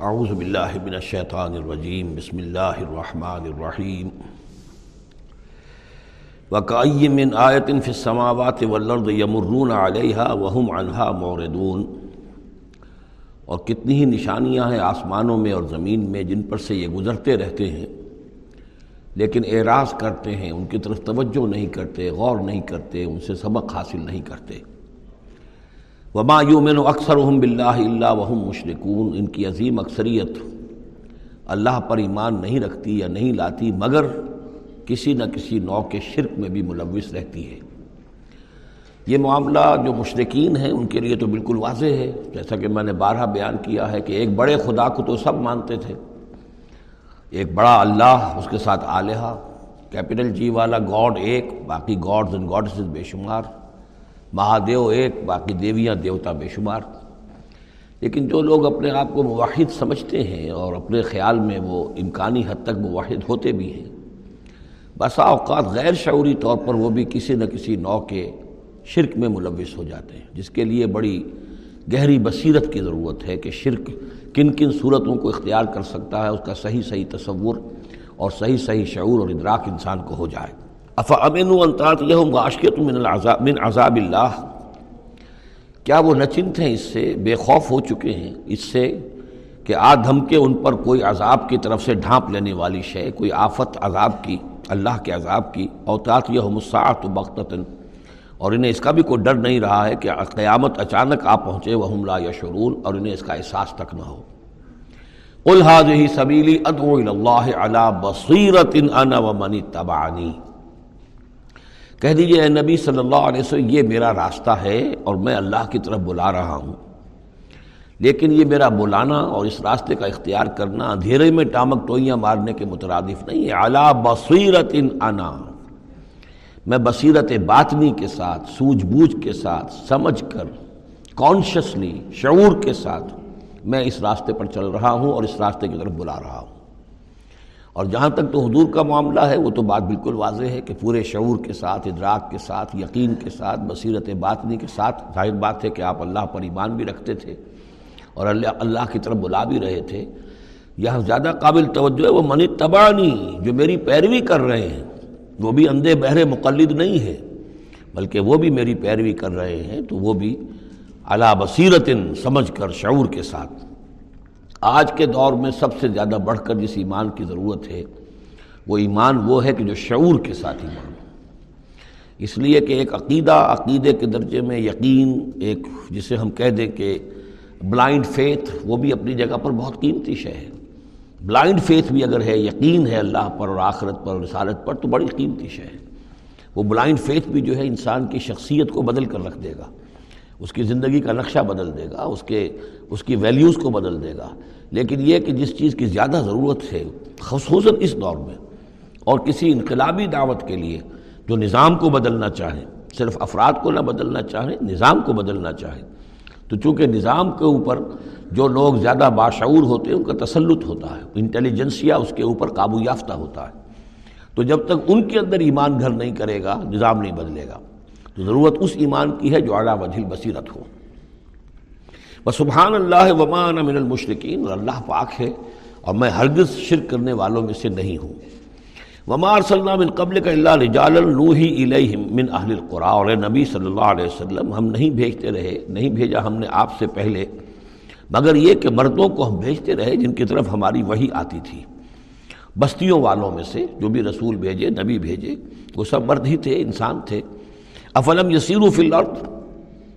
اعوذ باللہ من الشیطان الرجیم، بسم اللہ الرحمن الرحیم۔ وَكَأَيِّ مِنْ آیَةٍ فِي السَّمَاوَاتِ وَالْأَرْضِ يَمُرُّونَ عَلَيْهَا وَهُمْ عَنْهَا مُعْرِضُونَ۔ اور کتنی ہی نشانیاں ہیں آسمانوں میں اور زمین میں جن پر سے یہ گزرتے رہتے ہیں، لیکن اعراض کرتے ہیں، ان کی طرف توجہ نہیں کرتے، غور نہیں کرتے، ان سے سبق حاصل نہیں کرتے۔ وما یومن اکثر ہم بلّہ اللہ وہم مشرکون ان کی عظیم اکثریت اللہ پر ایمان نہیں رکھتی یا نہیں لاتی، مگر کسی نہ کسی نو کے شرک میں بھی ملوث رہتی ہے۔ یہ معاملہ جو مشرقین ہیں، ان کے لیے تو بالکل واضح ہے۔ جیسا کہ میں نے بارہ بیان کیا ہے کہ ایک بڑے خدا کو تو سب مانتے تھے۔ ایک بڑا اللہ، اس کے ساتھ آلیہ کیپٹل جی والا گاڈ ایک، باقی گاڈز اینڈ گاڈسز بے شمار۔ مہادیو ایک، باقی دیویاں دیوتا بے شمار۔ لیکن جو لوگ اپنے آپ کو مواحد سمجھتے ہیں اور اپنے خیال میں وہ امکانی حد تک مواحد ہوتے بھی ہیں، بسا اوقات غیر شعوری طور پر وہ بھی کسی نہ کسی نو کے شرک میں ملوث ہو جاتے ہیں، جس کے لیے بڑی گہری بصیرت کی ضرورت ہے کہ شرک کن کن صورتوں کو اختیار کر سکتا ہے، اس کا صحیح صحیح تصور اور صحیح صحیح شعور اور ادراک انسان کو ہو جائے۔ اف انطاط یہ من العذاب من عذاب اللہ۔ کیا وہ نچنت ہیں اس سے؟ بے خوف ہو چکے ہیں۔ اس سے کہ آ دھمکے ان پر کوئی عذاب کی طرف سے ڈھانپ لینے والی شے، کوئی آفت عذاب کی، اللہ کے عذاب کی۔ اوتاط یہ مساعت و بختتاً اور انہیں اس کا بھی کوئی ڈر نہیں رہا ہے کہ قیامت اچانک آ پہنچے وہ حملہ یا شرول اور انہیں اس کا احساس تک نہ ہو۔ الحاظ ہی سبیلی ادو اللہ علی بصیرت انا و منی تبانی کہہ دیجیے اے نبی صلی اللہ علیہ وسلم، یہ میرا راستہ ہے اور میں اللہ کی طرف بلا رہا ہوں۔ لیکن یہ میرا بلانا اور اس راستے کا اختیار کرنا اندھیرے میں ٹامک ٹوئیاں مارنے کے مترادف نہیں ہے۔ اعلیٰ بصیرت انا میں بصیرت باطنی کے ساتھ، سوجھ بوجھ کے ساتھ، سمجھ کر کانشسلی شعور کے ساتھ میں اس راستے پر چل رہا ہوں اور اس راستے کی طرف بلا رہا ہوں۔ اور جہاں تک تو حضور کا معاملہ ہے، وہ تو بات بالکل واضح ہے کہ پورے شعور کے ساتھ، ادراک کے ساتھ، یقین کے ساتھ، بصیرت باطنی کے ساتھ ظاہر بات ہے کہ آپ اللہ پر ایمان بھی رکھتے تھے اور اللہ اللہ کی طرف بلا بھی رہے تھے۔ یہاں زیادہ قابل توجہ ہے، وہ منی تبانی جو میری پیروی کر رہے ہیں، وہ بھی اندھے بہرے مقلد نہیں ہے بلکہ وہ بھی میری پیروی کر رہے ہیں، تو وہ بھی علا بصیرت سمجھ کر شعور کے ساتھ۔ آج کے دور میں سب سے زیادہ بڑھ کر جس ایمان کی ضرورت ہے، وہ ایمان وہ ہے کہ جو شعور کے ساتھ ایمان اس لیے کہ ایک عقیدہ، عقیدے کے درجے میں یقین، ایک جسے ہم کہہ دیں کہ بلائنڈ فیتھ وہ بھی اپنی جگہ پر بہت قیمتی شے ہے۔ بلائنڈ فیتھ بھی اگر ہے، یقین ہے اللہ پر اور آخرت پر اور رسالت پر، تو بڑی قیمتی شے ہے۔ وہ بلائنڈ فیتھ بھی جو ہے انسان کی شخصیت کو بدل کر رکھ دے گا۔ اس کی زندگی کا نقشہ بدل دے گا، اس کے، اس کی ویلیوز کو بدل دے گا۔ لیکن یہ کہ جس چیز کی زیادہ ضرورت ہے، خصوصاً اس دور میں، اور کسی انقلابی دعوت کے لیے جو نظام کو بدلنا چاہیں صرف افراد کو نہ بدلنا چاہیں نظام کو بدلنا چاہیں تو چونکہ نظام کے اوپر جو لوگ زیادہ باشعور ہوتے ہیں، ان کا تسلط ہوتا ہے، انٹیلیجنسیا اس کے اوپر قابو یافتہ ہوتا ہے۔ تو جب تک ان کے اندر ایمان گھر نہیں کرے گا، نظام نہیں بدلے گا۔ تو ضرورت اس ایمان کی ہے جو اعلیٰ وجہ بصیرت ہو۔ بس سبحان اللہ ومان من المشرقین اور اللہ پاک ہے اور میں ہرگز شرک کرنے والوں میں سے نہیں ہوں۔ وما صلی اللہ من قبل کا اللہ رجال الوحی الیہم من اہل القرا، اور نبی صلی اللہ علیہ وسلم، ہم نہیں بھیجتے رہے، نہیں بھیجا ہم نے آپ سے پہلے، مگر یہ کہ مردوں کو ہم بھیجتے رہے جن کی طرف ہماری وہی آتی تھی۔ بستیوں والوں میں سے جو بھی رسول بھیجے، نبی بھیجے، وہ سب مرد ہی تھے، انسان تھے۔ افلم یسیر فی الارض؟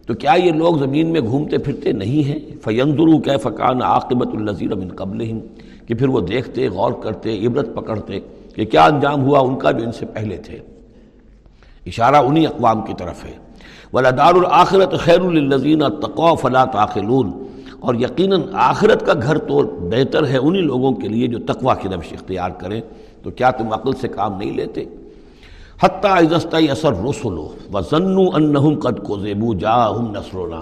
تو کیا یہ لوگ زمین میں گھومتے پھرتے نہیں ہیں؟ فیندرو کہ فقان عاقبت النظیر من قبل کہ پھر وہ دیکھتے، غور کرتے، عبرت پکڑتے کہ کیا انجام ہوا؟ ان کا جو ان سے پہلے تھے۔ اشارہ انہی اقوام کی طرف ہے۔ ولادار الآخرت خیر الزین تقو فلا تاخلون اور یقیناً آخرت کا گھر تو بہتر ہے انہی لوگوں کے لیے جو تقوا کی نفش اختیار کریں۔ تو کیا تم عقل سے کام نہیں لیتے؟ حتیٰ عزستۂ اثر رسولو و ضنو ان قد کو زیبو جا ہم نسرونا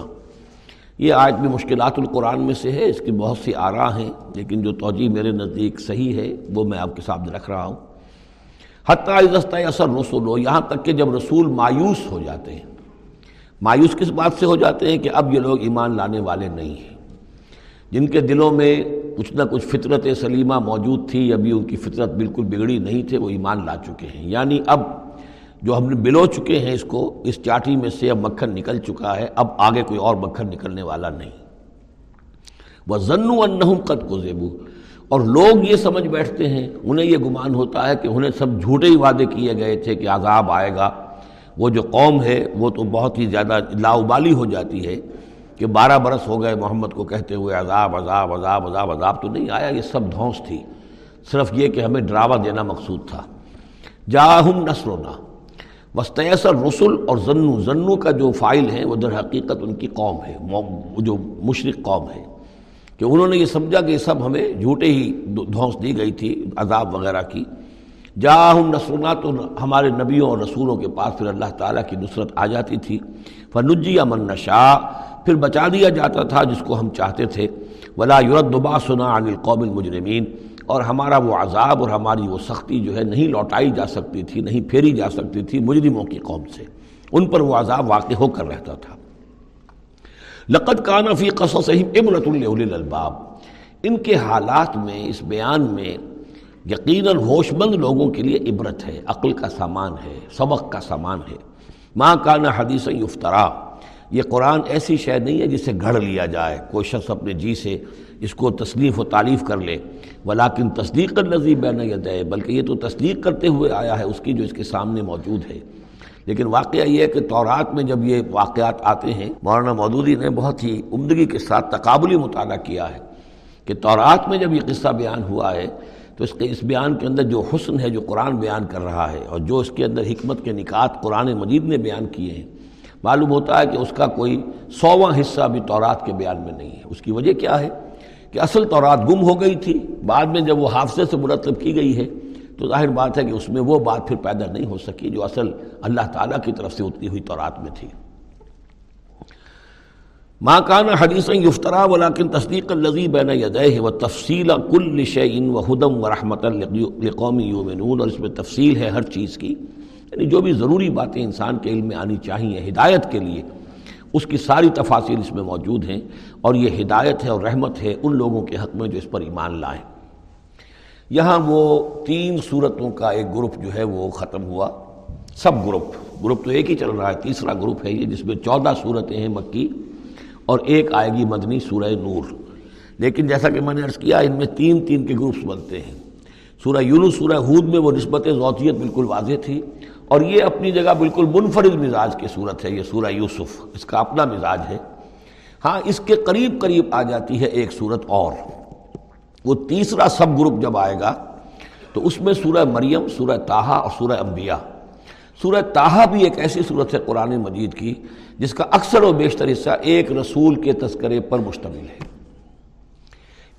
یہ آج بھی مشکلات القرآن میں سے ہے، اس کی بہت سی آراہ ہیں، لیکن جو توجہ میرے نزدیک صحیح ہے، وہ میں آپ کے سامنے رکھ رہا ہوں۔ حتیٰ عزستۂ اثر رسولو یہاں تک کہ جب رسول مایوس ہو جاتے ہیں۔ مایوس کس بات سے ہو جاتے ہیں کہ اب یہ لوگ ایمان لانے والے نہیں ہیں۔ جن کے دلوں میں کچھ نہ کچھ فطرت سلیمہ موجود تھی، ابھی ان کی فطرت بالکل بگڑی نہیں تھے وہ ایمان لا چکے ہیں۔ یعنی اب جو ہم نے بلو چکے ہیں اس کو، اس چاٹی میں سے اب مکھن نکل چکا ہے، اب آگے کوئی اور مکھن نکلنے والا نہیں۔ وہ ضن و قد کو زیبو اور لوگ یہ سمجھ بیٹھتے ہیں، انہیں یہ گمان ہوتا ہے کہ انہیں سب جھوٹے ہی وعدے کیے گئے تھے کہ عذاب آئے گا۔ وہ جو قوم ہے، وہ تو بہت ہی زیادہ لاؤبالی ہو جاتی ہے کہ بارہ برس ہو گئے محمد کو کہتے ہوئے عذاب عذاب عذاب عذاب عذاب تو نہیں آیا، یہ سب دھونس تھی۔ صرف یہ کہ ہمیں ڈراوا دینا مقصود تھا۔ جاہم نسلنا وسطیسر رسول اور ضنو ضنو کا جو فائل ہے وہ در حقیقت ان کی قوم ہے جو مشرق قوم ہے۔ کہ انہوں نے یہ سمجھا کہ یہ سب ہمیں جھوٹے ہی دھونس دی گئی تھی، عذاب وغیرہ کی۔ جاہم نسرنا تو ہمارے نبیوں اور رسولوں کے پاس پھر اللہ تعالیٰ کی نصرت آ جاتی تھی۔ فنجی امن نشا پھر بچا دیا جاتا تھا جس کو ہم چاہتے تھے۔ ولا یورت دبا سنا عن القوم المجرمین اور ہمارا وہ عذاب اور ہماری وہ سختی جو ہے نہیں لوٹائی جا سکتی تھی، نہیں پھیری جا سکتی تھی مجرموں کی قوم سے۔ ان پر وہ عذاب واقع ہو کر رہتا تھا۔ لقت کانفی قصصہم عبرت الباب ان کے حالات میں، اس بیان میں یقیناً ہوش مند لوگوں کے لیے عبرت ہے، عقل کا سامان ہے، سبق کا سامان ہے۔ ماں کانا حدیث یفترا۔ یہ قرآن ایسی شے نہیں ہے جسے گھڑ لیا جائے، کوئی شخص اپنے جی سے اس کو تصنیف و تعریف کر لے۔ ولیکن تصدیق کر نظیب بین ہے بلکہ یہ تو تصدیق کرتے ہوئے آیا ہے اس کی جو اس کے سامنے موجود ہے۔ لیکن واقعہ یہ ہے کہ تورات میں جب یہ واقعات آتے ہیں، مولانا مودودی نے بہت ہی عمدگی کے ساتھ تقابلی مطالعہ کیا ہے کہ تورات میں جب یہ قصہ بیان ہوا ہے، تو اس کے اس بیان کے اندر جو حسن ہے، جو قرآن بیان کر رہا ہے، اور جو اس کے اندر حکمت کے نکات قرآن مجید نے بیان کیے ہیں، معلوم ہوتا ہے کہ اس کا کوئی سواں حصہ بھی تورات کے بیان میں نہیں ہے۔ اس کی وجہ کیا ہے؟ کہ اصل تورات گم ہو گئی تھی، بعد میں جب وہ حافظے سے مرتب کی گئی ہے، تو ظاہر بات ہے کہ اس میں وہ بات پھر پیدا نہیں ہو سکی جو اصل اللہ تعالیٰ کی طرف سے اتری ہوئی تورات میں تھی۔ ماں کان حدیث یفترا ولاکن تصدیق الزی بین یدہ و تفصیل کل شعین و ہدم و رحمت القومی یومنون اور اس میں تفصیل ہے ہر چیز کی۔ یعنی جو بھی ضروری باتیں انسان کے علم میں آنی چاہیے، ہدایت کے لیے اس کی ساری تفاصیل اس میں موجود ہیں اور یہ ہدایت ہے اور رحمت ہے ان لوگوں کے حق میں جو اس پر ایمان لائیں یہاں وہ تین صورتوں کا ایک گروپ جو ہے وہ ختم ہوا۔ سب گروپ گروپ تو ایک ہی چل رہا ہے، تیسرا گروپ ہے یہ جس میں چودہ صورتیں ہیں مکی اور ایک آئے گی مدنی سورہ نور۔ لیکن جیسا کہ میں نے عرض کیا، ان میں تین تین کے گروپس بنتے ہیں۔ سورہ یونس، سورہ ہود میں وہ نسبت ذوتیت بالکل واضح تھی۔ اور یہ اپنی جگہ بالکل منفرد مزاج کی صورت ہے، یہ سورہ یوسف، اس کا اپنا مزاج ہے۔ ہاں اس کے قریب قریب آ جاتی ہے ایک صورت اور۔ وہ تیسرا سب گروپ جب آئے گا، تو اس میں سورہ مریم، سورہ تاہا اور سورہ انبیاء۔ سورہ تاہا بھی ایک ایسی صورت ہے قرآن مجید کی، جس کا اکثر و بیشتر حصہ ایک رسول کے تذکرے پر مشتمل ہے۔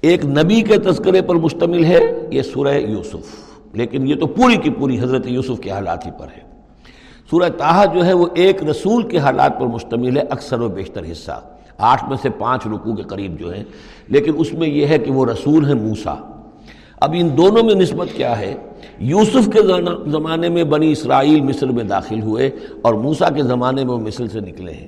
ایک نبی کے تذکرے پر مشتمل ہے، یہ سورہ یوسف۔ لیکن یہ تو پوری کی پوری حضرت یوسف کے حالات ہی پر ہے۔ سورہ تاہا جو ہے وہ ایک رسول کے حالات پر مشتمل ہے، اکثر و بیشتر حصہ۔ آٹھ میں سے پانچ رکوع کے قریب جو ہیں، لیکن اس میں یہ ہے کہ وہ رسول ہیں موسا اب ان دونوں میں نسبت کیا ہے؟ یوسف کے زمانے میں بنی اسرائیل مصر میں داخل ہوئے اور موسا کے زمانے میں وہ مصر سے نکلے ہیں۔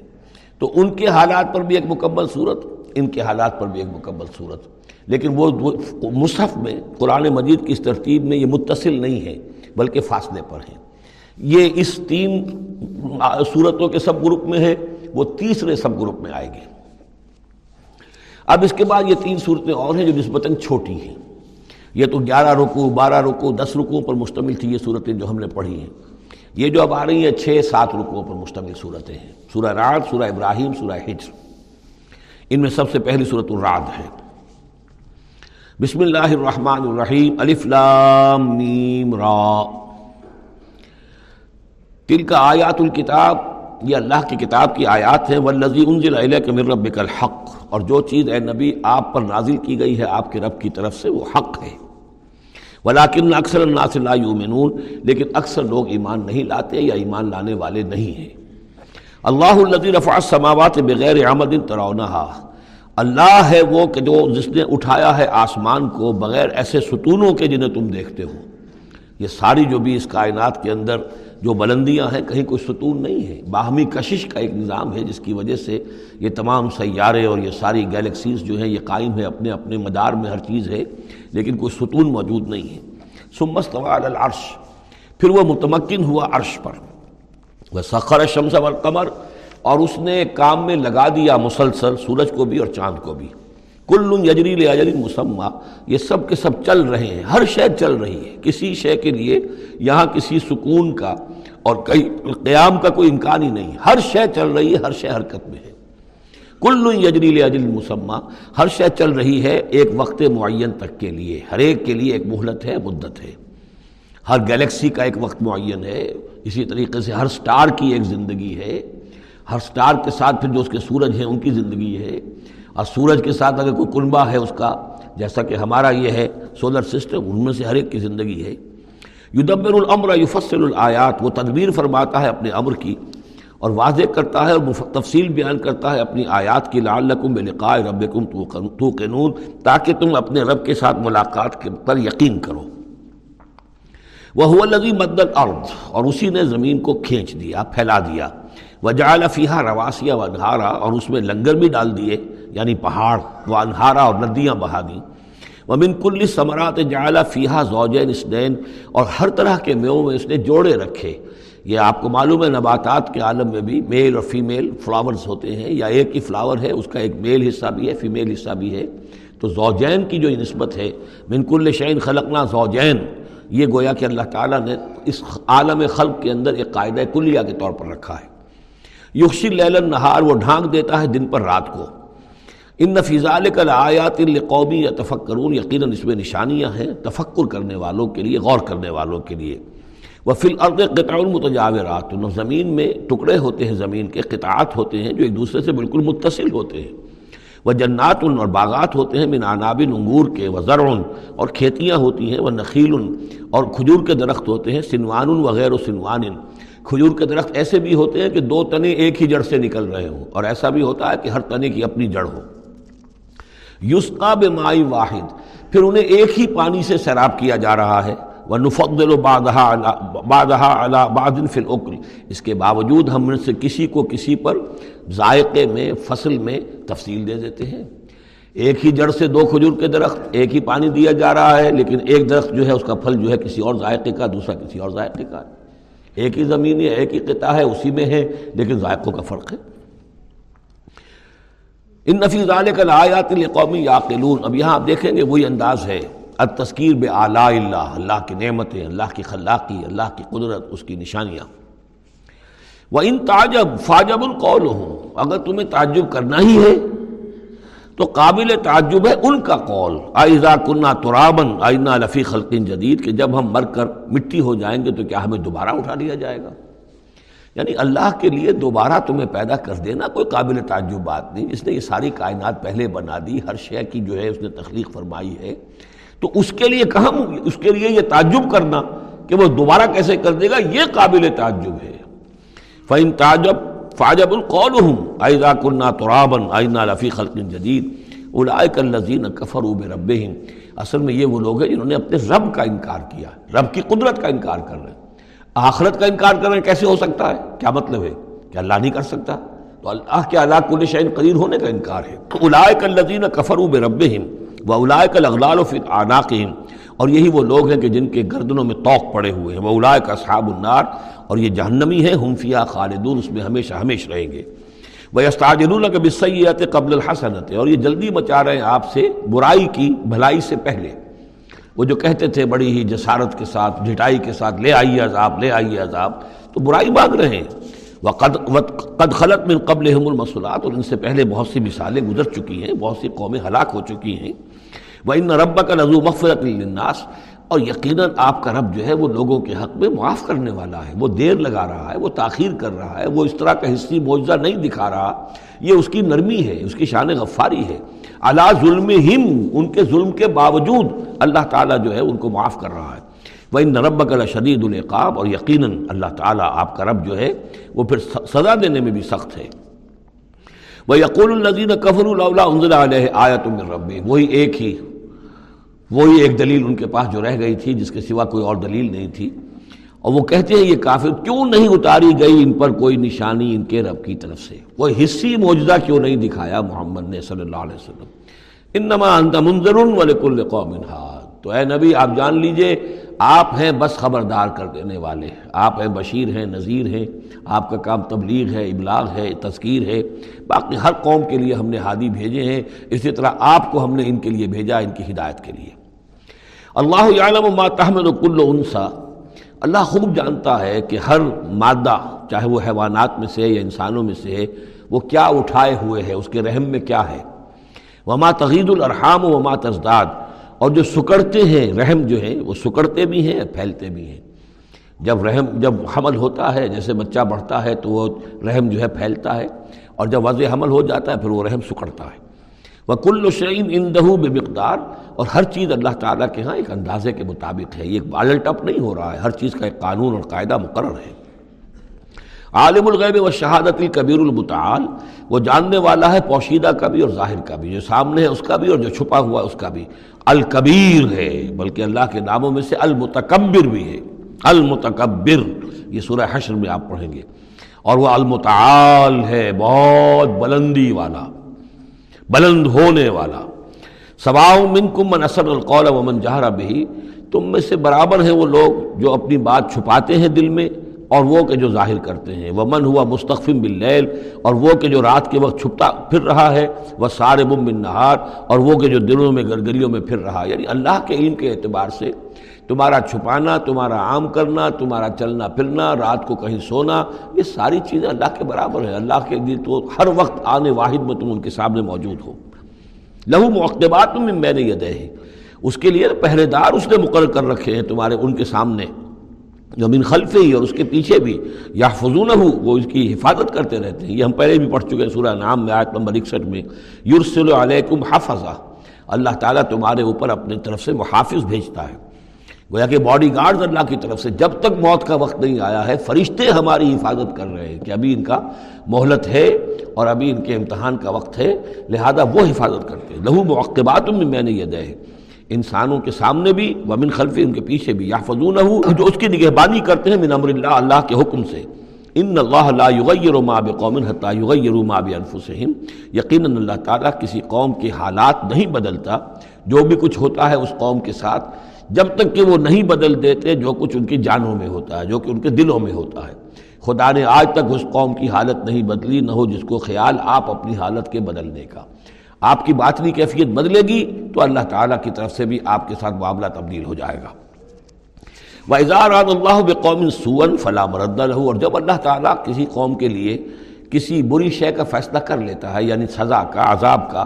تو ان کے حالات پر بھی ایک مکمل صورت، ان کے حالات پر بھی ایک مکمل صورت۔ لیکن وہ مصحف میں، قرآن مجید کی اس ترتیب میں یہ متصل نہیں ہے، بلکہ فاصلے پر ہیں۔ یہ اس تین صورتوں کے سب گروپ میں ہے، وہ تیسرے سب گروپ میں آئے گی۔ اب اس کے بعد یہ تین صورتیں اور ہیں جو نسبتاً چھوٹی ہیں۔ یہ تو گیارہ رکو بارہ رکو دس رکوؤں پر مشتمل تھی یہ صورتیں جو ہم نے پڑھی ہیں۔ یہ جو اب آ رہی ہیں، چھ سات رکوؤں پر مشتمل صورتیں ہیں۔ سورہ رات سورہ ابراہیم، سورہ ہجر ان میں سب سے پہلی صورت الراد ہے۔ بسم اللہ الرحمن الرحیم، الف لام میم را۔ تل کا آیات الکتاب، یہ اللہ کی کتاب کی آیات ہیں والذی انزل الیک من ربک الحق۔ اور جو چیز اے نبی آپ پر نازل کی گئی ہے، آپ کے رب کی طرف سے وہ حق ہے۔ ولیکن اکثر الناس لا یؤمنون لیکن اکثر لوگ ایمان نہیں لاتے یا ایمان لانے والے نہیں ہیں۔ اللہ الذی رفع السماوات بغیر عمد ترونها۔ اللہ ہے وہ کہ جو جس نے اٹھایا ہے آسمان کو بغیر ایسے ستونوں کے جنہیں تم دیکھتے ہو۔ یہ ساری جو بھی اس کائنات کے اندر جو بلندیاں ہیں، کہیں کوئی ستون نہیں ہے۔ باہمی کشش کا ایک نظام ہے، جس کی وجہ سے یہ تمام سیارے اور یہ ساری گیلیکسیز جو ہیں، یہ قائم ہے اپنے اپنے مدار میں، ہر چیز ہے، لیکن کوئی ستون موجود نہیں ہے۔ سمست العرش، پھر وہ متمکن ہوا عرش پر۔ وہ سخر شمس والقمر، اور اس نے کام میں لگا دیا مسلسل، سورج کو بھی اور چاند کو بھی۔ کل یجریل اجل مسمہ، یہ سب کے سب چل رہے ہیں، ہر شے چل رہی ہے۔ کسی شے کے لیے یہاں کسی سکون کا اور کئی قیام کا کوئی امکان ہی نہیں۔ ہر شے چل رہی ہے، ہر شے حرکت میں ہے۔ کل یجریل اجل مسمہ، ہر شے چل رہی ہے ایک وقت معین تک کے لیے۔ ہر ایک کے لیے ایک مہلت ہے، مدت ہے۔ ہر گلیکسی کا ایک وقت معین ہے۔ اسی طریقے سے ہر سٹار کی ایک زندگی ہے۔ ہر سٹار کے ساتھ پھر جو اس کے سورج ہیں، ان کی زندگی ہے۔ اور سورج کے ساتھ اگر کوئی کنبہ ہے اس کا، جیسا کہ ہمارا یہ ہے سولر سسٹم ان میں سے ہر ایک کی زندگی ہے۔ یدبر الامر، یفصل الآیات، وہ تدبیر فرماتا ہے اپنے امر کی اور واضح کرتا ہے اور تفصیل بیان کرتا ہے اپنی آیات کی، لعلکم بلقاء ربکم توقنون، تاکہ تم اپنے رب کے ساتھ ملاقات پر یقین کرو۔ وہ الذی مد الارض، اور اسی نے زمین کو کھینچ دیا، پھیلا دیا۔ وجعل فیہا رواسیہ و انہارا، اور اس میں لنگر بھی ڈال دیے یعنی پہاڑ و انہارا اور ندیاں بہا دیں۔ ومن کل ثمرات جعل فیہا زوجین اسنین اور ہر طرح کے میووں میں اس نے جوڑے رکھے۔ یہ آپ کو معلوم ہے، نباتات کے عالم میں بھی میل اور فیمیل فلاورز ہوتے ہیں، یا ایک ہی فلاور ہے، اس کا ایک میل حصہ بھی ہے، فیمیل حصہ بھی ہے۔ تو زوجین کی جو نسبت ہے، من کل شعین خلقنا زوجین، یہ گویا کہ اللہ تعالیٰ نے اس عالم خلق کے اندر ایک قاعدہ کلیہ کے طور پر رکھا ہے۔ یخشی لیل نہار وہ ڈھانک دیتا ہے دن پر رات کو۔ ان نفیزال کل آیات القومی یا تفکرون یقیناً اس میں نشانیاں ہیں تفکر کرنے والوں کے لیے، غور کرنے والوں کے لیے۔ وہ فی الارض قطع المتجاورات زمین میں ٹکڑے ہوتے ہیں، زمین کے قطعات ہوتے ہیں جو ایک دوسرے سے بالکل متصل ہوتے ہیں۔ وہ جنات اور باغات ہوتے ہیں، من عنابن، انگور کے، وہ زرعن اور کھیتیاں ہوتی ہیں، وہ نخیل اور کھجور کے درخت ہوتے ہیں سنوان وغیر و سنوان کھجور کے درخت ایسے بھی ہوتے ہیں کہ دو تنے ایک ہی جڑ سے نکل رہے ہوں۔ اور ایسا بھی ہوتا ہے کہ ہر تنے کی اپنی جڑ ہو۔ یسقا بمائی واحد، پھر انہیں ایک ہی پانی سے سیراب کیا جا رہا ہے۔ وہ نفقدل و بادہ بادہ بادن اس کے باوجود ہم ان سے کسی کو کسی پر ذائقے میں، فصل میں تفصیل دے دیتے ہیں۔ ایک ہی جڑ سے دو کھجور کے درخت، ایک ہی پانی دیا جا رہا ہے، لیکن ایک درخت جو ہے، اس کا پھل جو ہے کسی اور ذائقے کا، دوسرا کسی اور ذائقے کا۔ ایک ہی زمین ہے، ایک ہی قطع ہے، اسی میں ہے، لیکن ذائقوں کا فرق ہے۔ ان نفیز علیہ کا آیات قومی یا اب یہاں آپ دیکھیں گے وہی انداز ہے۔ التذکیر بے آلہ اللہ اللہ کی نعمتیں، اللہ کی خلاقی، اللہ کی قدرت، اس کی نشانیاں۔ وہ ان تعجب، فاجب القول ہوں اگر تمہیں تعجب کرنا ہی ہے تو قابل تعجب ہے ان کا قول۔ آئزہ کنہ ترابن آئینہ لفی خلقین جدید، کہ جب ہم مر کر مٹی ہو جائیں گے تو کیا ہمیں دوبارہ اٹھا لیا جائے گا؟ یعنی اللہ کے لیے دوبارہ تمہیں پیدا کر دینا کوئی قابل تعجب بات نہیں۔ اس نے یہ ساری کائنات پہلے بنا دی، ہر شے کی جو ہے اس نے تخلیق فرمائی ہے۔ تو اس کے لیے کہاں اس کے لیے یہ تعجب کرنا کہ وہ دوبارہ کیسے کر دے گا؟ یہ قابل تعجب ہے۔ فعن تعجب فاجب القول ہوں آئزہ کنہ ترابن آئینہ لفی خلق جدید اولائک الذین کفروا بربہم اصل میں یہ وہ لوگ ہیں جنہوں نے اپنے رب کا انکار کیا، رب کی قدرت کا انکار کر رہے ہیں۔ آخرت کا انکار کر رہے ہیں، کیسے ہو سکتا ہے؟ کیا مطلب ہے؟ کہ اللہ نہیں کر سکتا؟ تو اللہ کے اللہ کل شعین قدیر ہونے کا انکار ہے۔ اولائک الذین کفروا بربہم و اولائک الاغلال فی اعناقہم اور یہی وہ لوگ ہیں کہ جن کے گردنوں میں توق پڑے ہوئے ہیں۔ وہ اولائک اصحاب النار۔ اور یہ جہنمی ہے ہم فیہا خالدون، اس میں ہمیشہ ہمیش رہیں گے۔ وہ استاجرون کبھی سیت قبل الحسنت اور یہ جلدی مچا رہے ہیں آپ سے برائی کی بھلائی سے پہلے۔ وہ جو کہتے تھے بڑی ہی جسارت کے ساتھ، جھٹائی کے ساتھ، لے آئیے عذاب، لے آئیے عذاب، تو برائی مانگ رہے ہیں۔ وہ قد قد خلط میں قبل المسلات اور ان سے پہلے بہت سی مثالیں گزر چکی ہیں، بہت سی قومیں ہلاک ہو چکی ہیں۔ وہ ان رب کا نظو مغفرت للناس اور یقیناً آپ کا رب جو ہے وہ لوگوں کے حق میں معاف کرنے والا ہے، وہ دیر لگا رہا ہے، وہ تاخیر کر رہا ہے، وہ اس طرح کا حصی، معجزہ نہیں دکھا رہا۔ یہ اس کی نرمی ہے، اس کی شان غفاری ہے۔ اللہ ظلم ہم ان کے ظلم کے باوجود اللہ تعالیٰ جو ہے ان کو معاف کر رہا ہے۔ وہ ان رب کا شدید القاب اور یقیناً اللہ تعالیٰ آپ کا رب جو ہے وہ پھر سزا دینے میں بھی سخت ہے۔ وہ یقول النزین کفر اللہ علیہ آیا تم رب وہی ایک ہی وہی ایک دلیل ان کے پاس جو رہ گئی تھی، جس کے سوا کوئی اور دلیل نہیں تھی۔ اور وہ کہتے ہیں، یہ کافر کیوں نہیں اتاری گئی ان پر کوئی نشانی ان کے رب کی طرف سے؟ کوئی حصی موجودہ کیوں نہیں دکھایا محمد نے صلی اللہ علیہ وسلم؟ انما انت منظر ولکل قوم تو اے نبی، آپ جان لیجیے، آپ ہیں بس خبردار کر دینے والے۔ آپ ہیں بشیر ہیں، نذیر ہیں۔ آپ کا کام تبلیغ ہے، ابلاغ ہے، تذکیر ہے۔ باقی ہر قوم کے لیے ہم نے ہادی بھیجے ہیں۔ اسی طرح آپ کو ہم نے ان کے لیے بھیجا، ان کی ہدایت کے لیے۔ اللہ ما تحمل کل انسا۔ اللہ خوب جانتا ہے کہ ہر مادہ، چاہے وہ حیوانات میں سے یا انسانوں میں سے، وہ کیا اٹھائے ہوئے ہے اس کے رحم میں کیا ہے۔ وما تغید الرحام وما تزداد۔ اور جو سکڑتے ہیں، رحم جو ہے وہ سکڑتے بھی ہیں، پھیلتے بھی ہیں۔ جب رحم، جب حمل ہوتا ہے، جیسے بچہ بڑھتا ہے تو وہ رحم جو ہے پھیلتا ہے۔ اور جب وضع حمل ہو جاتا ہے، پھر وہ رحم سکڑتا ہے۔ وہ کل شعین ان دہو بے مقدار اور ہر چیز اللہ تعالیٰ کے ہاں ایک اندازے کے مطابق ہے، یہ بالل ٹپ نہیں ہو رہا ہے، ہر چیز کا ایک قانون اور قاعدہ مقرر ہے۔ عالم الغیب و شہادت الکبیر المتعال، وہ جاننے والا ہے پوشیدہ کا بھی اور ظاہر کا بھی، جو سامنے ہے اس کا بھی اور جو چھپا ہوا اس کا بھی۔ الکبیر ہے، بلکہ اللہ کے ناموں میں سے المتکبر بھی ہے۔ المتکبر، یہ سورہ حشر میں آپ پڑھیں گے۔ اور وہ المتعال ہے، بہت بلندی والا۔ بلند ہونے والا. سواؤ من کم من اثر القول و من جہرا بھی تم میں سے برابر ہیں وہ لوگ جو اپنی بات چھپاتے ہیں دل میں. اور وہ کہ جو ظاہر کرتے ہیں۔ وہ من ہوا مستقفم باللیل اور وہ کہ جو رات کے وقت چھپتا پھر رہا ہے۔ وہ سارے بم بن نہار اور وہ کہ جو دلوں میں گرگریوں میں پھر رہا ہے۔ یعنی اللہ کے علم کے اعتبار سے تمہارا چھپانا، تمہارا عام کرنا، تمہارا چلنا پھرنا، رات کو کہیں سونا، یہ ساری چیزیں اللہ کے برابر ہیں۔ اللہ کے لیے تو ہر وقت آنے واحد میں تم ان کے سامنے موجود ہو۔ لہو مقتبات میں میں نے یہ دے اس کے لیے پہرے دار اس نے مقرر کر رکھے ہیں تمہارے ان کے سامنے۔ جو من خلفے ہی اور اس کے پیچھے بھی یا ہو وہ اس کی حفاظت کرتے رہتے ہیں۔ یہ ہم پہلے بھی پڑھ چکے ہیں سورہ نام میں، آیت نمبر اکسٹھ میں۔ یورسل علیکم حفظہ۔ اللہ تعالیٰ تمہارے اوپر اپنی طرف سے محافظ بھیجتا ہے۔ گویا کہ باڈی گارڈز اللہ کی طرف سے جب تک موت کا وقت نہیں آیا ہے، فرشتے ہماری حفاظت کر رہے ہیں کہ ابھی ان کا مہلت ہے اور ابھی ان کے امتحان کا وقت ہے، لہذا وہ حفاظت کرتے ہیں۔ لہو موقبات میں میں نے یہ دے انسانوں کے سامنے بھی، ومن خلف ان کے پیچھے بھی یا فضون جو اس کی نگہبانی کرتے ہیں، من امر اللہ اللہ کے حکم سے۔ ان اللہ لا یغیر ما بقوم حتى یغیروا ما بانفسهم یقینا اللہ تعالیٰ کسی قوم کے حالات نہیں بدلتا۔ جو بھی کچھ ہوتا ہے اس قوم کے ساتھ، جب تک کہ وہ نہیں بدل دیتے، جو کچھ ان کی جانوں میں ہوتا ہے، جو کہ ان کے دلوں میں ہوتا ہے۔ خدا نے آج تک اس قوم کی حالت نہیں بدلی، نہ ہو جس کو خیال آپ اپنی حالت کے بدلنے کا۔ آپ کی باطنی کیفیت بدلے گی تو اللہ تعالیٰ کی طرف سے بھی آپ کے ساتھ معاملہ تبدیل ہو جائے گا۔ وہ اظہار اللہ بقوم سون فلاں مرد ہو اور جب اللہ تعالیٰ کسی قوم کے لیے کسی بری شے کا فیصلہ کر لیتا ہے یعنی سزا کا، عذاب کا،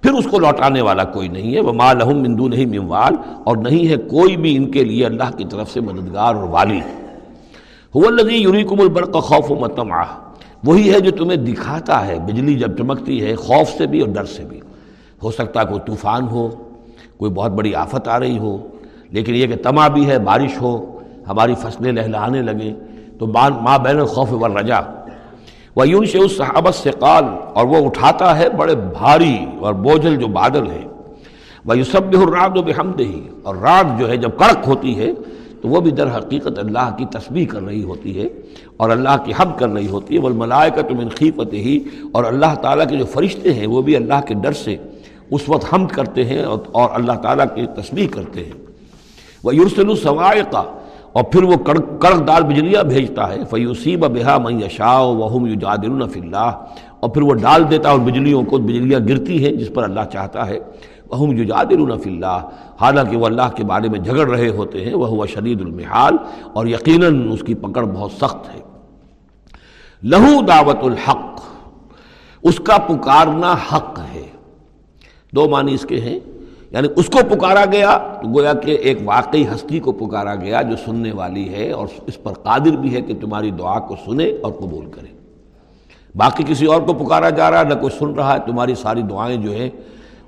پھر اس کو لوٹانے والا کوئی نہیں ہے۔ وہ ماں لہم مندو نہیں مموال اور نہیں ہے کوئی بھی ان کے لیے اللہ کی طرف سے مددگار اور والی۔ الزی یوریکم البرق خوف و متما وہی ہے جو تمہیں دکھاتا ہے، بجلی جب چمکتی ہے، خوف سے بھی اور ڈر سے بھی۔ ہو سکتا ہے کوئی طوفان ہو، کوئی بہت بڑی آفت آ رہی ہو، لیکن یہ کہ تما بھی ہے، بارش ہو، ہماری فصلیں لہلانے لگیں، تو ماں بین الخوف و رجا وہ یون سے اس صحابت سے قال اور وہ اٹھاتا ہے بڑے بھاری اور بوجھل جو بادل ہے وہ یوسب الراد و بحمد ہی اور رات جو ہے، جب کڑک ہوتی ہے تو وہ بھی در حقیقت اللہ کی تسبیح کر رہی ہوتی ہے اور اللہ کی حمد کر رہی ہوتی ہے وہ کا تم انخیفت ہی اور اللہ تعالیٰ کے جو فرشتے ہیں وہ بھی اللہ کے ڈر سے اس وقت حمد کرتے ہیں اور اللہ تعالیٰ کی تسبیح کرتے ہیں۔ وہ یورسل السوائقہ اور پھر وہ کڑک کڑک دار بجلیاں بھیجتا ہے۔ فیوسیب بہا میں یشا وہم یو جادل اللہ اور پھر وہ ڈال دیتا ہے اور بجلیوں کو بجلیاں گرتی ہیں جس پر اللہ چاہتا ہے۔ وہم یو جادل اللہ حالانکہ وہ اللہ کے بارے میں جھگڑ رہے ہوتے ہیں وہ ہوا شدید المحال۔ اور یقیناً اس کی پکڑ بہت سخت ہے۔ لہو دعوت الحق۔ اس کا پکارنا حق ہے۔ دو معنی اس کے ہیں۔ یعنی اس کو پکارا گیا تو گویا کہ ایک واقعی ہستی کو پکارا گیا جو سننے والی ہے اور اس پر قادر بھی ہے کہ تمہاری دعا کو سنے اور قبول کرے۔ باقی کسی اور کو پکارا جا رہا ہے نہ کوئی سن رہا ہے، تمہاری ساری دعائیں جو ہیں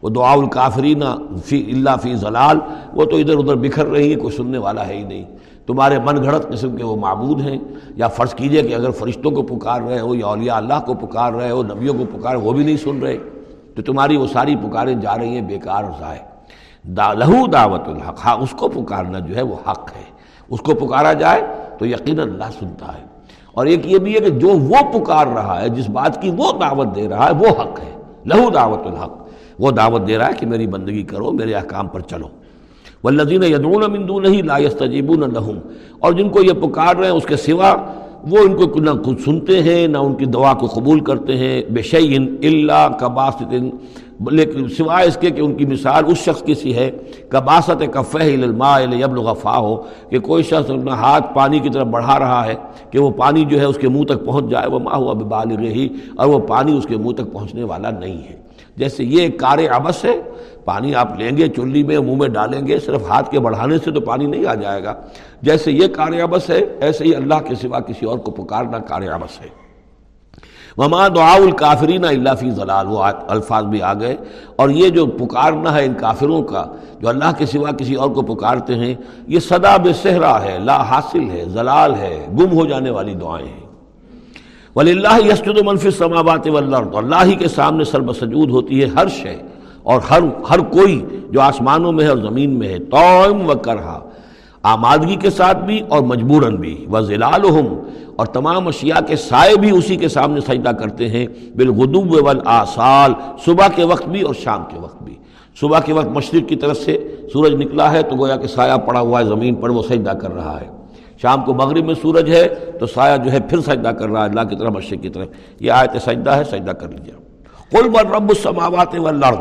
وہ دعا الکافرین فی اللہ فی ضلال، وہ تو ادھر ادھر بکھر رہی ہیں، کوئی سننے والا ہے ہی نہیں۔ تمہارے من گھڑت قسم کے وہ معبود ہیں۔ یا فرض کیجیے کہ اگر فرشتوں کو پکار رہے ہو، یا اولیاء اللہ کو پکار رہے ہو، نبیوں کو پکار، وہ بھی نہیں سن رہے، تو تمہاری وہ ساری پکاریں جا رہی ہیں، بیکار اور ضائع۔ دا لہو دعوت الحق ہاں اس کو پکارنا جو ہے وہ حق ہے۔ اس کو پکارا جائے تو یقیناً اللہ سنتا ہے۔ اور ایک یہ بھی ہے کہ جو وہ پکار رہا ہے، جس بات کی وہ دعوت دے رہا ہے، وہ حق ہے۔ لہو دعوت الحق۔ وہ دعوت دے رہا ہے کہ میری بندگی کرو، میرے احکام پر چلو۔ والذین یدعون من دونه لا يستجیبون لهم اور جن کو یہ پکار رہے ہیں اس کے سوا وہ ان کو نہ کچھ سنتے ہیں، نہ ان کی دعا کو قبول کرتے ہیں۔ بے شعین اللہ کباست لیکن سوائے اس کے کہ ان کی مثال اس شخص کی سی ہے۔ کباست کفہ الماء یبل ہو کہ کوئی شخص اپنا ہاتھ پانی کی طرف بڑھا رہا ہے کہ وہ پانی جو ہے اس کے منہ تک پہنچ جائے۔ وہ ماں ہوا بالغ ہی اور وہ پانی اس کے منہ تک پہنچنے والا نہیں ہے۔ جیسے یہ کار ابس ہے، پانی آپ لیں گے چلی میں، منہ میں ڈالیں گے، صرف ہاتھ کے بڑھانے سے تو پانی نہیں آ جائے گا۔ جیسے یہ کار ابس ہے، ایسے ہی اللہ کے سوا کسی اور کو پکارنا کار ابس ہے۔ وما دعا الکافرین اللہ فی ضلال۔ وہ الفاظ بھی آ گئے۔ اور یہ جو پکارنا ہے ان کافروں کا، جو اللہ کے سوا کسی اور کو پکارتے ہیں، یہ صدا بے صحرا ہے، لا حاصل ہے، ضلال ہے، گم ہو جانے والی دعائیں ہیں۔ ولی اللہ یسجد منفی سماوات والارض۔ اللہ ہی کے سامنے سر بسجود ہوتی ہے ہر شے اور ہر ہر کوئی جو آسمانوں میں ہے اور زمین میں ہے۔ توم و کرہا۔ آمادگی کے ساتھ بھی اور مجبوراً بھی۔ وہ ضلالحم اور تمام اشیاء کے سائے بھی اسی کے سامنے سجدہ کرتے ہیں۔ بالغدوب والآصال۔ صبح کے وقت بھی اور شام کے وقت بھی۔ صبح کے وقت مشرق کی طرف سے سورج نکلا ہے تو گویا کہ سایہ پڑا ہوا ہے، زمین پر وہ سجدہ کر رہا ہے۔ شام کو مغرب میں سورج ہے تو سایہ جو ہے پھر سجدہ کر رہا ہے، اللہ کی طرف، مشرق کی طرف۔ یہ آیت سجدہ ہے، سجدہ کر لیجیے قل بر رب السماوات والارض۔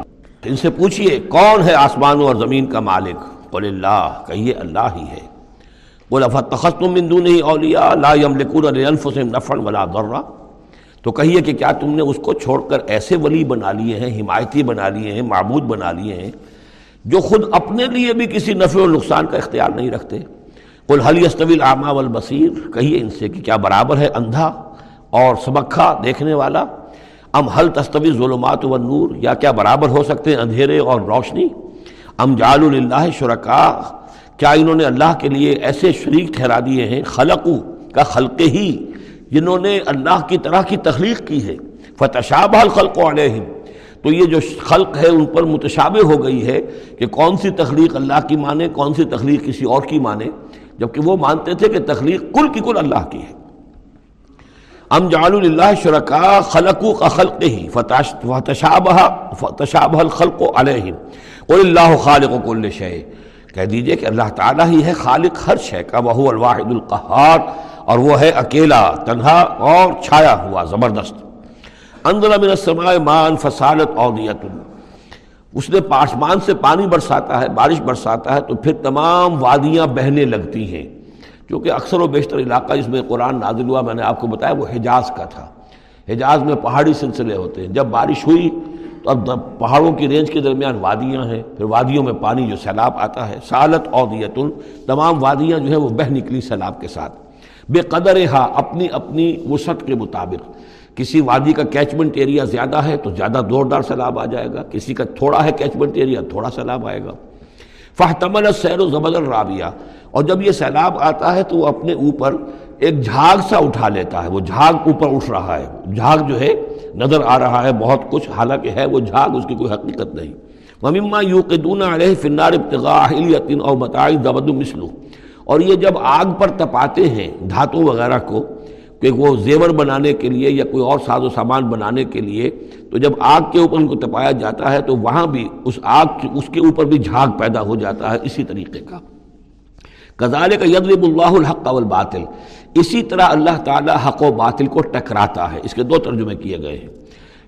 ان سے پوچھئے، کون ہے آسمانوں اور زمین کا مالک؟ قل اللہ، کہیے اللہ ہی ہے۔ بولا فتخصتم من دونه اولیاء، لا يملكون لانفسهم نفعا ولا ضرا۔ تو کہیے کہ کیا تم نے اس کو چھوڑ کر ایسے ولی بنا لیے ہیں، حمایتی بنا لیے ہیں، معبود بنا لیے ہیں، جو خود اپنے لیے بھی کسی نفع و نقصان کا اختیار نہیں رکھتے؟ قل هل يستوي الاعمى والبصير؟ کہیے ان سے کہ کیا برابر ہے اندھا اور سبکھا دیکھنے والا؟ ام حل تستوی ظلمات والنور؟ یا کیا برابر ہو سکتے ہیں اندھیرے اور روشنی؟ ام جعل اللہ شرکا، کیا انہوں نے اللہ کے لیے ایسے شریک ٹھہرا دیے ہیں؟ خلقو کا خلق ہی، جنہوں نے اللہ کی طرح کی تخلیق کی ہے۔ فتشابہ الخلق علیہم۔ تو یہ جو خلق ہے، ان پر متشابہ ہو گئی ہے کہ کون سی تخلیق اللہ کی مانے، کون سی تخلیق کسی اور کی مانے؟ جبکہ وہ مانتے تھے کہ تخلیق کل کی کل اللہ کی ہے۔ ام جعل اللہ شرکا خلقو کا خلق ہی فتشابہ فتشابہ الخلق علیہم۔ قل اللہ خالق کل شے کہہ دیجیے کہ اللہ تعالیٰ ہی ہے خالق ہر شے کا وہ الواحد القہار۔ اور وہ ہے اکیلا، تنہا اور چھایا ہوا، زبردست۔ اندر من السماء مان فسالت اودیت اس نے پاسمان سے پانی برساتا ہے، بارش برساتا ہے، تو پھر تمام وادیاں بہنے لگتی ہیں۔ کیونکہ اکثر و بیشتر علاقہ جس میں قرآن نازل ہوا، میں نے آپ کو بتایا، وہ حجاز کا تھا۔ حجاز میں پہاڑی سلسلے ہوتے ہیں۔ جب بارش ہوئی، تو اب پہاڑوں کی رینج کے درمیان وادیاں ہیں۔ پھر وادیوں میں پانی جو سیلاب آتا ہے، سالت اودیت تمام وادیاں جو ہیں، وہ بہ نکلی سیلاب کے ساتھ۔ بے قدر ہا اپنی اپنی وسعت کے مطابق۔ کسی وادی کا کیچمنٹ ایریا زیادہ ہے تو زیادہ زوردار سیلاب آ جائے گا۔ کسی کا تھوڑا ہے کیچمنٹ ایریا تھوڑا سیلاب آئے گا۔ فہتمن سیر و زبد الرابیہ۔ اور جب یہ سیلاب آتا ہے تو وہ اپنے اوپر ایک جھاگ سا اٹھا لیتا ہے۔ وہ جھاگ اوپر اٹھ رہا ہے۔ جھاگ جو ہے، نظر آ رہا ہے بہت کچھ، حالانکہ ہے وہ جھاگ، اس کی کوئی حقیقت نہیں۔ مما یو قدون علیہ فنار ابتغاء اور متعین دبد مسلو اور یہ جب آگ پر تپاتے ہیں دھاتوں وغیرہ کو کہ وہ زیور بنانے کے لیے یا کوئی اور ساز و سامان بنانے کے لیے تو جب آگ کے اوپر ان کو تپایا جاتا ہے تو وہاں بھی اس آگ اس کے اوپر بھی جھاگ پیدا ہو جاتا ہے اسی طریقے کا۔ کزال کا یدرب اللہ الحق والباطل۔ اسی طرح اللہ تعالیٰ حق و باطل کو ٹکراتا ہے۔ اس کے دو ترجمے کیے گئے ہیں۔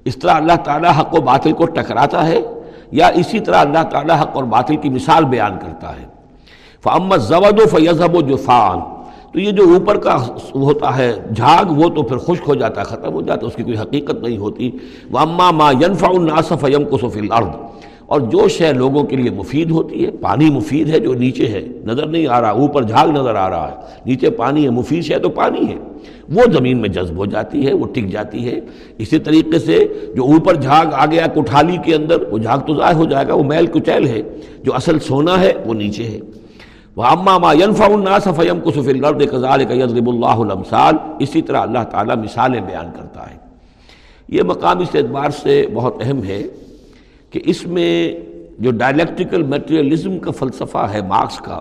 اس طرح اللہ تعالیٰ حق و باطل کو ٹکراتا ہے یا اسی طرح اللہ تعالیٰ حق اور باطل کی مثال بیان کرتا ہے۔ فعمت زود و فیضب و جفان تو یہ جو اوپر کا ہوتا ہے جھاگ، وہ تو پھر خشک ہو جاتا ہے، ختم ہو جاتا ہے، اس کی کوئی حقیقت نہیں ہوتی۔ وہ اما ما ینفع الناس فیم کو الارض اور جو شے لوگوں کے لیے مفید ہوتی ہے، پانی مفید ہے جو نیچے ہے، نظر نہیں آ رہا، اوپر جھاگ نظر آ رہا ہے، نیچے پانی ہے، مفید شے تو پانی ہے۔ وہ زمین میں جذب ہو جاتی ہے، وہ ٹک جاتی ہے۔ اسی طریقے سے جو اوپر جھاگ آ گیا کٹھالی کے اندر، وہ جھاگ تو ضائع ہو جائے گا، وہ میل کچیل ہے۔ جو اصل سونا ہے، وہ نیچے ہے۔ وہ اما ما ینفع الناس فیم کو الارض کذالک یضرب اللہ الامثال اسی طرح اللہ تعالیٰ مثالیں بیان کرتا ہے۔ یہ مقام اس اعتبار سے بہت اہم ہے کہ اس میں جو ڈائلیکٹیکل میٹریلزم کا فلسفہ ہے مارکس کا،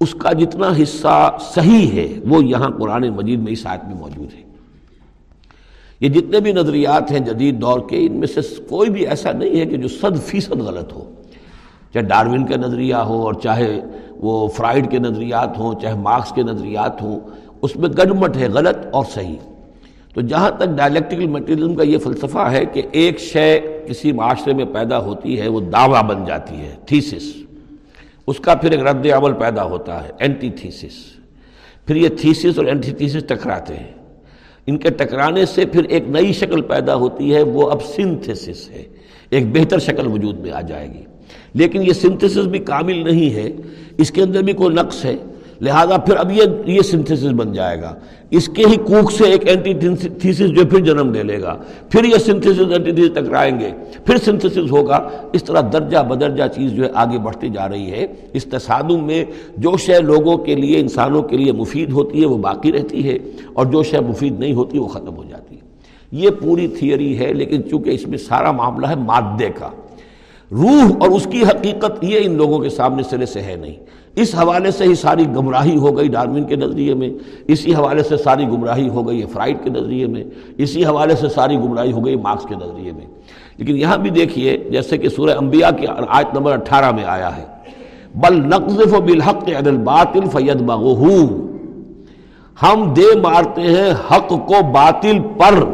اس کا جتنا حصہ صحیح ہے، وہ یہاں قرآن مجید میں اس آیت میں موجود ہے۔ یہ جتنے بھی نظریات ہیں جدید دور کے، ان میں سے کوئی بھی ایسا نہیں ہے کہ جو صد فیصد غلط ہو۔ چاہے ڈاروین کا نظریہ ہو اور چاہے وہ فرائڈ کے نظریات ہوں، چاہے مارکس کے نظریات ہوں، اس میں گڈمٹ ہے غلط اور صحیح۔ تو جہاں تک ڈائلیکٹیکل میٹریلزم کا یہ فلسفہ ہے کہ ایک شے کسی معاشرے میں پیدا ہوتی ہے، وہ دعویٰ بن جاتی ہے تھیسس اس کا پھر ایک رد عمل پیدا ہوتا ہے اینٹی تھیسس پھر یہ تھیسس اور اینٹی تھیسس ٹکراتے ہیں۔ ان کے ٹکرانے سے پھر ایک نئی شکل پیدا ہوتی ہے، وہ اب سنتھسس ہے۔ ایک بہتر شکل وجود میں آ جائے گی۔ لیکن یہ سنتھسس بھی کامل نہیں ہے۔ اس کے اندر بھی کوئی نقص ہے۔ لہذا پھر اب یہ یہ سنتھسس بن جائے گا۔ اس کے ہی کوک سے ایک اینٹی تھیسس جو پھر جنم لے لے گا۔ پھر یہ سنتھسس اینٹی تھیسس ٹکرائیں گے۔ پھر سنتھسس ہوگا۔ اس طرح درجہ بدرجہ چیز جو ہے آگے بڑھتی جا رہی ہے۔ اس تصادم میں جو شے لوگوں کے لیے، انسانوں کے لیے مفید ہوتی ہے، وہ باقی رہتی ہے۔ اور جو شے مفید نہیں ہوتی، وہ ختم ہو جاتی ہے۔ یہ پوری تھیوری ہے، لیکن چونکہ اس میں سارا معاملہ ہے مادے کا۔ روح اور اس کی حقیقت یہ ان لوگوں کے سامنے سرے سے ہے نہیں۔ اس حوالے سے ہی ساری گمراہی ہو گئی ڈارمن کے نظریے میں۔ اسی حوالے سے ساری گمراہی ہو گئی فرائڈ کے نظریے میں۔ اسی حوالے سے ساری گمراہی ہو گئی مارکس کے نظریے میں۔ لیکن یہاں بھی دیکھیے، جیسے کہ سورہ انبیاء کی آیت نمبر اٹھارہ میں آیا ہے۔ بل نقذف بالحق الباطل فید بغو ہم دے مارتے ہیں حق کو باطل پر۔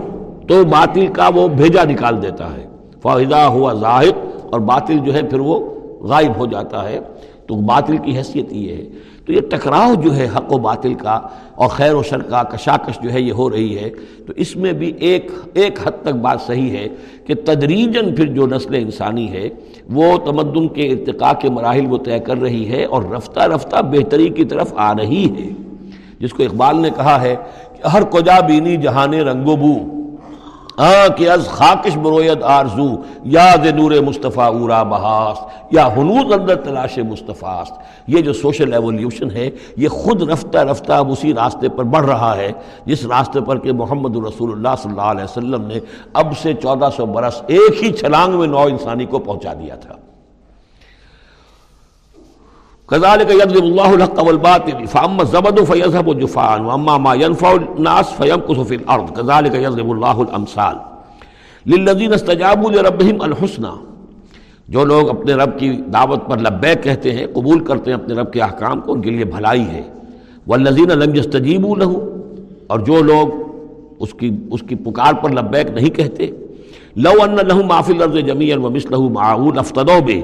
تو باطل کا وہ بھیجا نکال دیتا ہے۔ فائدہ ہوا ظاہر اور باطل جو ہے پھر وہ غائب ہو جاتا ہے۔ تو باطل کی حیثیت یہ ہے۔ تو یہ ٹکراؤ جو ہے حق و باطل کا اور خیر و شر کا کشاکش جو ہے یہ ہو رہی ہے۔ تو اس میں بھی ایک ایک حد تک بات صحیح ہے کہ تدریجن پھر جو نسل انسانی ہے، وہ تمدن کے ارتقاء کے مراحل وہ طے کر رہی ہے اور رفتہ رفتہ بہتری کی طرف آ رہی ہے۔ جس کو اقبال نے کہا ہے کہ ہر کجا بینی جہان رنگ و ہاں کہ از خاکش برویت آرزو، یاد نور مصطفیٰ اورا بہاست، یا ہنوز اندر تلاش مصطفیٰ یہ جو سوشل ایولیوشن ہے، یہ خود رفتہ رفتہ اب اسی راستے پر بڑھ رہا ہے، جس راستے پر کہ محمد رسول اللہ صلی اللہ علیہ وسلم نے اب سے چودہ سو برس ایک ہی چھلانگ میں نو انسانی کو پہنچا دیا تھا۔ كذلك يضرب الله الحق والباطل فاما الزبد فيذهب جفاء واما ما ينفع الناس فيمكث في الارض كذلك يضرب الله الامثال للذين استجابوا لربهم الحسنى، جو لوگ اپنے رب کی دعوت پر لبیک کہتے ہیں، قبول کرتے ہیں اپنے رب کے احکام کو، ان کے لیے بھلائی ہے. والذین لم يستجيبوا له، اور جو لوگ اس کی اس کی پکار پر لبیک نہیں کہتے، لو ان لهم ما في الارض جميعا ومثله معه لافتدوا به.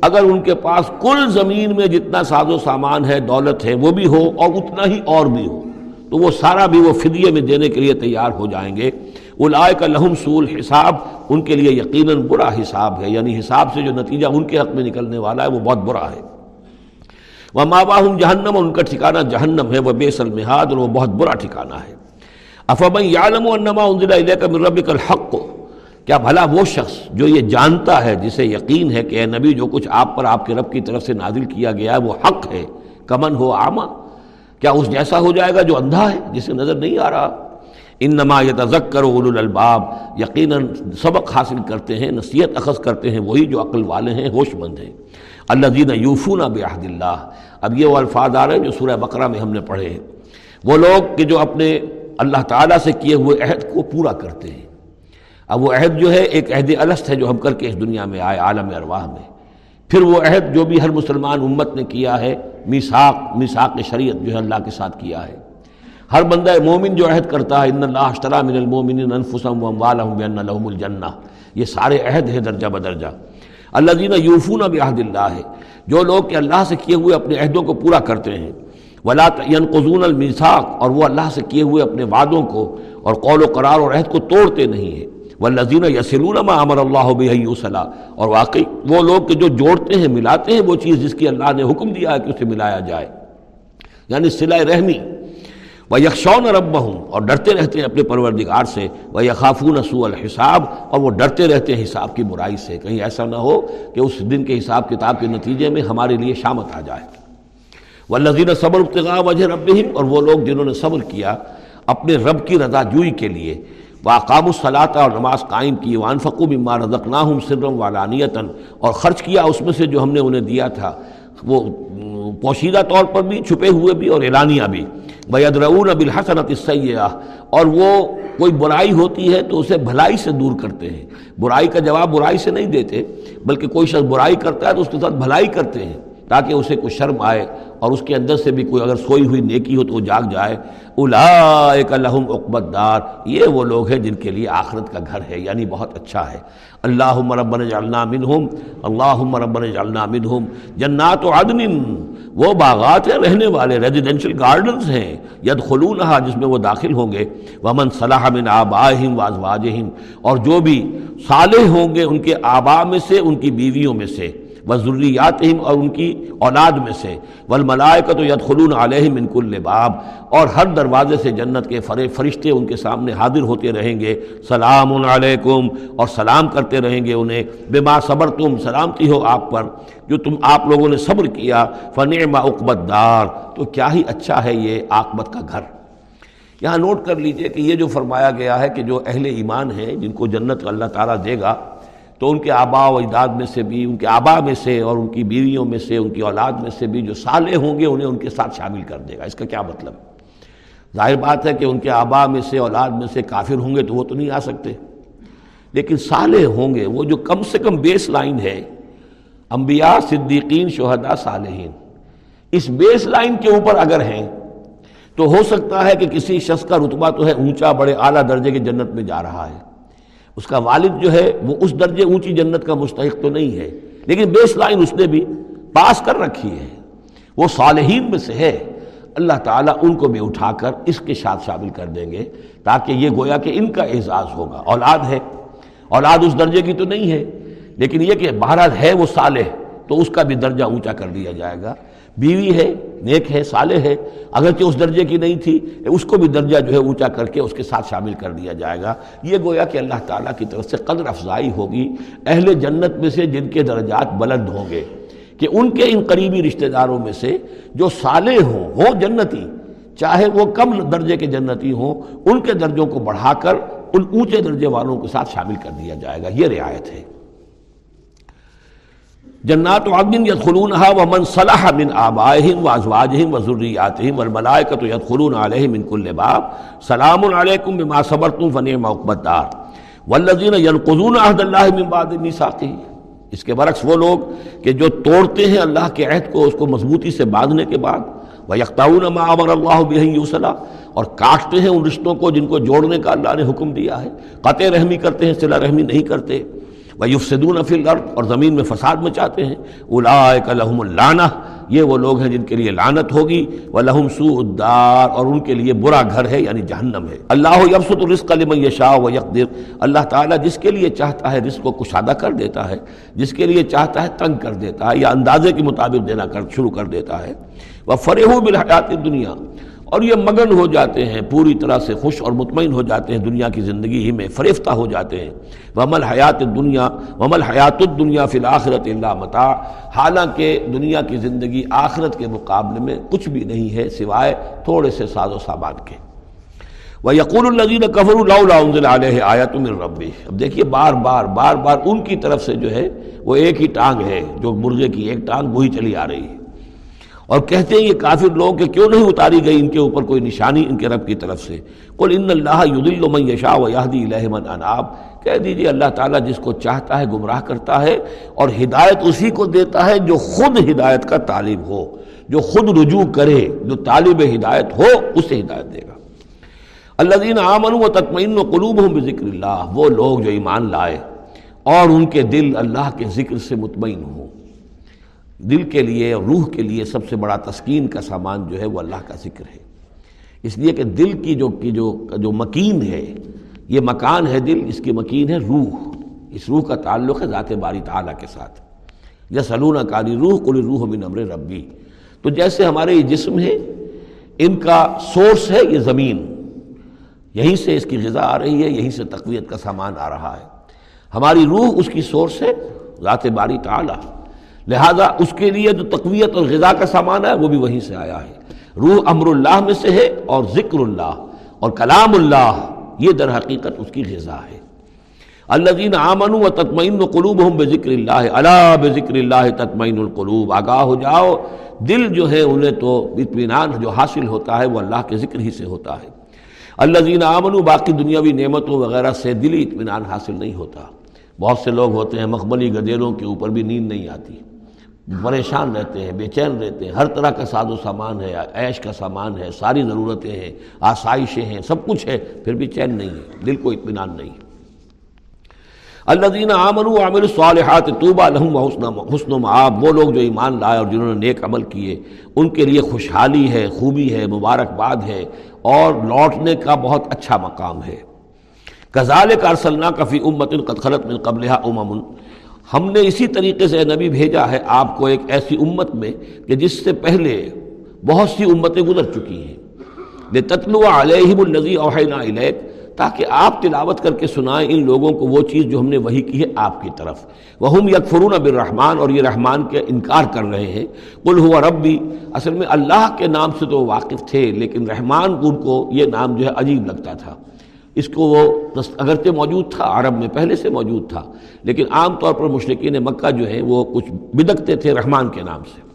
اگر ان کے پاس کل زمین میں جتنا ساز و سامان ہے، دولت ہے، وہ بھی ہو اور اتنا ہی اور بھی ہو، تو وہ سارا بھی وہ فدیے میں دینے کے لیے تیار ہو جائیں گے۔ الائے کا لہم سول حساب ان کے لیے یقیناً برا حساب ہے یعنی حساب سے جو نتیجہ ان کے حق میں نکلنے والا ہے، وہ بہت برا ہے۔ وہ ماں باہم جہنم اور ان کا ٹھکانہ جہنم ہے، وہ بے سلمحاد اور وہ بہت برا ٹھکانہ ہے۔ افب یالم و انما انزلہ کا مربک الحق کو کیا بھلا وہ شخص جو یہ جانتا ہے، جسے یقین ہے کہ اے نبی جو کچھ آپ پر آپ کے رب کی طرف سے نازل کیا گیا ہے، وہ حق ہے۔ کمن ہو آما کیا اس جیسا ہو جائے گا جو اندھا ہے، جسے نظر نہیں آ رہا؟ ان نما یتذکر اول الباب یقیناً سبق حاصل کرتے ہیں، نصیحت اخذ کرتے ہیں، وہی جو عقل والے ہیں ہوش مند ہیں۔ اللہ دین یوفون بحد اللہ۔ اب یہ وہ الفاظ آ رہے ہیں جو سورہ بقرہ میں ہم نے پڑھے ہیں۔ وہ لوگ کہ جو اپنے اللہ تعالیٰ سے کیے ہوئے عہد کو پورا کرتے ہیں۔ اب وہ عہد جو ہے ایک عہد الست ہے جو ہم کر کے اس دنیا میں آئے، عالم ارواح میں۔ پھر وہ عہد جو بھی ہر مسلمان امت نے کیا ہے میساک میساک شریعت جو ہے اللہ کے ساتھ کیا ہے۔ ہر بندہ مومن جو عہد کرتا ہے، ان اللہ اشترا من المومن انفسم و بین لہم الجنہ۔ یہ سارے عہد ہیں درجہ بدرجہ۔ اللہ دینا یوفون اب عہد اللہ ہے، جو لوگ کہ اللہ سے کیے ہوئے اپنے عہدوں کو پورا کرتے ہیں۔ ولا ینقضون المساق اور وہ اللہ سے کیے ہوئے اپنے وعدوں کو اور قول و قرار اور عہد کو توڑتے نہیں ہیں۔ والذین یسلون ما امر اللہ بہ اور واقعی وہ لوگ کہ جو جوڑتے ہیں، ملاتے ہیں وہ چیز جس کی اللہ نے حکم دیا ہے کہ اسے ملایا جائے۔ یعنی صلہ رحمی۔ وہ یکشون رب اور ڈرتے رہتے ہیں اپنے پروردگار سے۔ وہ یخافون سوء الحساب۔ اور وہ ڈرتے رہتے ہیں حساب کی برائی سے۔ کہیں ایسا نہ ہو کہ اس دن کے حساب کتاب کے نتیجے میں ہمارے لیے شامت آ جائے۔ وہ لذین صبر وجہ رب اور وہ لوگ جنہوں نے صبر کیا اپنے رب کی رضا جوئی کے لیے۔ واقام الصلاطہ اور نماز قائم کی وان فقوب امار رضقناہم سرم والانیتاً اور خرچ کیا اس میں سے جو ہم نے انہیں دیا تھا۔ وہ پوشیدہ طور پر بھی، چھپے ہوئے بھی اور اعلانیہ بھی۔ بیدرعون بالحسنت السیئہ اور وہ کوئی برائی ہوتی ہے تو اسے بھلائی سے دور کرتے ہیں۔ برائی کا جواب برائی سے نہیں دیتے، بلکہ کوئی شخص برائی کرتا ہے تو اس کے ساتھ بھلائی کرتے ہیں۔ تاکہ اسے کوئی شرم آئے اور اس کے اندر سے بھی کوئی اگر سوئی ہوئی نیکی ہو تو وہ جاگ جائے۔ اولائک لہم عقبت دار یہ وہ لوگ ہیں جن کے لیے آخرت کا گھر ہے یعنی بہت اچھا ہے۔ اللہم ربنا جعلنا منہم، اللہم ربنا جعلنا منہم۔ جنات عدن، وہ باغات ہیں، رہنے والے ریزیڈنشل گارڈنز ہیں۔ یدخلونہا، جس میں وہ داخل ہوں گے۔ ومن صلاح من آبائہم وازواجہم، اور جو بھی صالح ہوں گے ان کے آبا میں سے، ان کی بیویوں میں سے۔ و ضروریاتہم اور ان کی اولاد میں سے، والملائکۃ یدخلون علیہم من کل باب، اور ہر دروازے سے جنت کے فرشتے ان کے سامنے حاضر ہوتے رہیں گے۔ سلام علیکم، اور سلام کرتے رہیں گے انہیں۔ بما صبر تم سلامتی ہو آپ پر، جو تم آپ لوگوں نے صبر کیا۔ فنعم عقبت دار تو کیا ہی اچھا ہے یہ عاقبت کا گھر۔ یہاں نوٹ کر لیجیے کہ یہ جو فرمایا گیا ہے کہ جو اہل ایمان ہیں، جن کو جنت اللہ تعالیٰ دے گا تو ان کے آبا و اجداد میں سے بھی، ان کے آبا میں سے اور ان کی بیویوں میں سے، ان کی اولاد میں سے بھی جو سالے ہوں گے، انہیں ان کے ساتھ شامل کر دے گا۔ اس کا کیا مطلب؟ ظاہر بات ہے کہ ان کے آبا میں سے، اولاد میں سے کافر ہوں گے تو وہ تو نہیں آ سکتے۔ لیکن سالے ہوں گے، وہ جو کم سے کم بیس لائن ہے۔ انبیاء، صدیقین، شہداء، صالحین۔ اس بیس لائن کے اوپر اگر ہیں، تو ہو سکتا ہے کہ کسی شخص کا رتبہ تو ہے اونچا، بڑے اعلیٰ درجے کی جنت میں جا رہا ہے۔ اس کا والد جو ہے وہ اس درجے اونچی جنت کا مستحق تو نہیں ہے، لیکن بیس لائن اس نے بھی پاس کر رکھی ہے۔ وہ صالحین میں سے ہے۔ اللہ تعالیٰ ان کو بھی اٹھا کر اس کے ساتھ شامل کر دیں گے تاکہ یہ گویا کہ ان کا اعزاز ہوگا۔ اولاد ہے۔ اولاد اس درجے کی تو نہیں ہے، لیکن یہ کہ بہرحال ہے وہ صالح تو اس کا بھی درجہ اونچا کر دیا جائے گا۔ بیوی ہے، نیک ہے، صالح ہے، اگرچہ اس درجے کی نہیں تھی، اس کو بھی درجہ جو ہے اونچا کر کے اس کے ساتھ شامل کر دیا جائے گا۔ یہ گویا کہ اللہ تعالیٰ کی طرف سے قدر افزائی ہوگی اہل جنت میں سے جن کے درجات بلند ہوں گے، کہ ان کے ان قریبی رشتہ داروں میں سے جو صالح ہوں ہوں جنتی، چاہے وہ کم درجے کے جنتی ہوں، ان کے درجوں کو بڑھا کر ان اونچے درجے والوں کے ساتھ شامل کر دیا جائے گا۔ یہ رعایت ہے۔ جنات عدن یدخلونها ومن صلح من آبائهم وازواجهم وذرياتهم والملائکۃ يدخلون علیہم من كل باب سلام علیکم بما صبرتم فنعم عقبى الدار والذین ينقضون عهد الله من بعد ميثاقه اس کے برعکس وہ لوگ کہ جو توڑتے ہیں اللہ کے عہد کو، اس کو مضبوطی سے باندھنے کے بعد وَيَقْتَعُونَ مَا أَمَرَ اللَّهُ بِهِ يُوصَلَا اور کاٹتے ہیں ان رشتوں کو جن کو جوڑنے کا اللہ نے حکم دیا ہے۔ قطع رحمی کرتے ہیں، صلہ رحمی نہیں کرتے۔ ویفسدون فی الارض اور زمین میں فساد مچاتے ہیں۔ اولئک لہم اللعنہ، یہ وہ لوگ ہیں جن کے لیے لعنت ہوگی۔ ولہم سوء الدار، اور ان کے لیے برا گھر ہے یعنی جہنم ہے۔ اللہ یبسط الرزق لمن یشاء ویقدر۔ اللہ تعالیٰ جس کے لیے چاہتا ہے رزق کو کشادہ کر دیتا ہے، جس کے لیے چاہتا ہے تنگ کر دیتا ہے، یا اندازے کے مطابق دینا کر، شروع کر دیتا ہے۔ وہ فرح بالحیات دنیا اور یہ مگن ہو جاتے ہیں، پوری طرح سے خوش اور مطمئن ہو جاتے ہیں، دنیا کی زندگی ہی میں فریفتہ ہو جاتے ہیں۔ ومل حیات دنیا ومل حیات الدنیا فی الآخرت اللہ متاع۔ حالانکہ دنیا کی زندگی آخرت کے مقابلے میں کچھ بھی نہیں ہے، سوائے تھوڑے سے ساز و سامان کے۔ وہ یقول النزین کفر اللہ علیہ آیت من ربی اب دیکھیے، بار بار بار بار ان کی طرف سے جو ہے، وہ ایک ہی ٹانگ ہے، جو مرغے کی ایک ٹانگ وہی چلی آ رہی ہے۔ اور کہتے ہیں یہ کافر لوگ کہ کیوں نہیں اتاری گئی؟ ان کے اوپر کوئی نشانی ان کے رب کی طرف سے۔ قل ان اللہ یدل من یشاء و یہدی الیہ من اناب۔ کہہ دیجیے اللہ تعالیٰ جس کو چاہتا ہے گمراہ کرتا ہے اور ہدایت اسی کو دیتا ہے جو خود ہدایت کا طالب ہو۔ جو خود رجوع کرے، جو طالب ہدایت ہو، اسے ہدایت دے گا۔ اللہ دین آمن و تطمئن و قلوب ہوں بذکر اللہ۔ وہ لوگ جو ایمان لائے اور ان کے دل اللہ کے ذکر سے مطمئن ہوں۔ دل کے لیے روح کے لیے سب سے بڑا تسکین کا سامان جو ہے وہ اللہ کا ذکر ہے۔ اس لیے کہ دل کی جو کی جو جو مکین ہے، یہ مکان ہے دل، اس کی مکین ہے روح۔ اس روح کا تعلق ہے ذات باری تعالیٰ کے ساتھ۔ یا سلون کاری روح کل روح من امر ربی۔ تو جیسے ہمارے یہ جسم ہے ان کا سورس ہے یہ زمین۔ یہیں سے اس کی غذا آ رہی ہے، یہیں سے تقویت کا سامان آ رہا ہے۔ ہماری روح اس کی سورس ہے ذات باری تعالیٰ۔ لہذا اس کے لیے جو تقویت اور غذا کا سامان ہے وہ بھی وہیں سے آیا ہے۔ روح امر اللہ میں سے ہے اور ذکر اللہ اور کلام اللہ، یہ در حقیقت اس کی غذا ہے۔ الذین آمنوا و تطمئن قلوب ہوں بے ذکر اللہ اللہ بے ذکر اللہ تطمئن القلوب۔ آگاہ ہو جاؤ، دل جو ہے انہیں تو اطمینان جو حاصل ہوتا ہے وہ اللہ کے ذکر ہی سے ہوتا ہے۔ الذین آمنوا، باقی دنیاوی نعمتوں وغیرہ سے دلی اطمینان حاصل نہیں ہوتا۔ بہت سے لوگ ہوتے ہیں مخملی گدیروں کے اوپر بھی نیند نہیں آتی۔ پریشان رہتے ہیں، بے چین رہتے ہیں، ہر طرح کا ساز و سامان ہے، عیش کا سامان ہے، ساری ضرورتیں ہیں، آسائشیں ہیں، سب کچھ ہے، پھر بھی چین نہیں ہے، دل کو اطمینان نہیں اللہ دین عامر عامر صالحات طوبہ لہم حسن حسن و معاب وہ لوگ جو ایمان لائے اور جنہوں نے نیک عمل کیے، ان کے لیے خوشحالی ہے، خوبی ہے، مبارکباد ہے، اور لوٹنے کا بہت اچھا مقام ہے۔ کزال کارسلنا کفی امت خلط من قبل امم ہم نے اسی طریقے سے نبی بھیجا ہے آپ کو ایک ایسی امت میں کہ جس سے پہلے بہت سی امتیں گزر چکی ہیں۔ بے تتلو علیہم النزی اوحینا الیک تاکہ آپ تلاوت کر کے سنائیں ان لوگوں کو وہ چیز جو ہم نے وہی کی ہے آپ کی طرف۔ وہ یکفرون بالرحمن اور یہ رحمان کے انکار کر رہے ہیں۔ قل ہوا ربی اصل میں اللہ کے نام سے تو واقف تھے، لیکن رحمان ان کو یہ نام جو ہے عجیب لگتا تھا۔ اس کو وہ اگرچہ موجود تھا، عرب میں پہلے سے موجود تھا، لیکن عام طور پر مشرقین مکہ جو ہیں، وہ کچھ بدکتے تھے رحمان کے نام سے۔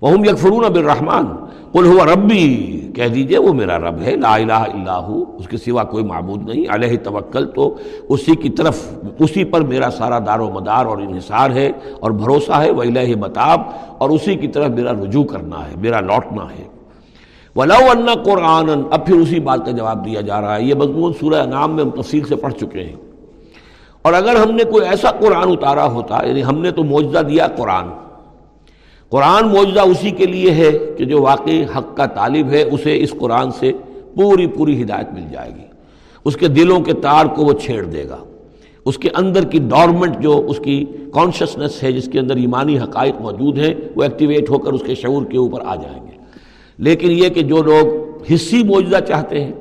وہ یکفرون بالرحمن۔ قل ہوا ربی کہہ دیجیے، وہ میرا رب ہے، لا الہ الا ہو، اس کے سوا کوئی معبود نہیں۔ علیہ توکل تو اسی کی طرف، اسی پر میرا سارا دار و مدار اور انحصار ہے اور بھروسہ ہے وہ الہ متاب۔ اور اسی کی طرف میرا رجوع کرنا ہے، میرا لوٹنا ہے۔ ولا قرآن اب پھر اسی بات کا جواب دیا جا رہا ہے۔ یہ مضمون سورہ نام میں ہم تفصیل سے پڑھ چکے ہیں۔ اور اگر ہم نے کوئی ایسا قرآن اتارا ہوتا یعنی ہم نے تو معجزہ دیا قرآن۔ قرآن معجزہ اسی کے لیے ہے کہ جو واقعی حق کا طالب ہے، اسے اس قرآن سے پوری پوری ہدایت مل جائے گی۔ اس کے دلوں کے تار کو وہ چھیڑ دے گا۔ اس کے اندر کی ڈورمنٹ جو اس کی کانشسنس ہے، جس کے اندر ایمانی حقائق موجود ہیں، وہ ایکٹیویٹ ہو کر اس کے شعور کے اوپر آ جائیں گے۔ لیکن یہ کہ جو لوگ حصی معجزہ چاہتے ہیں،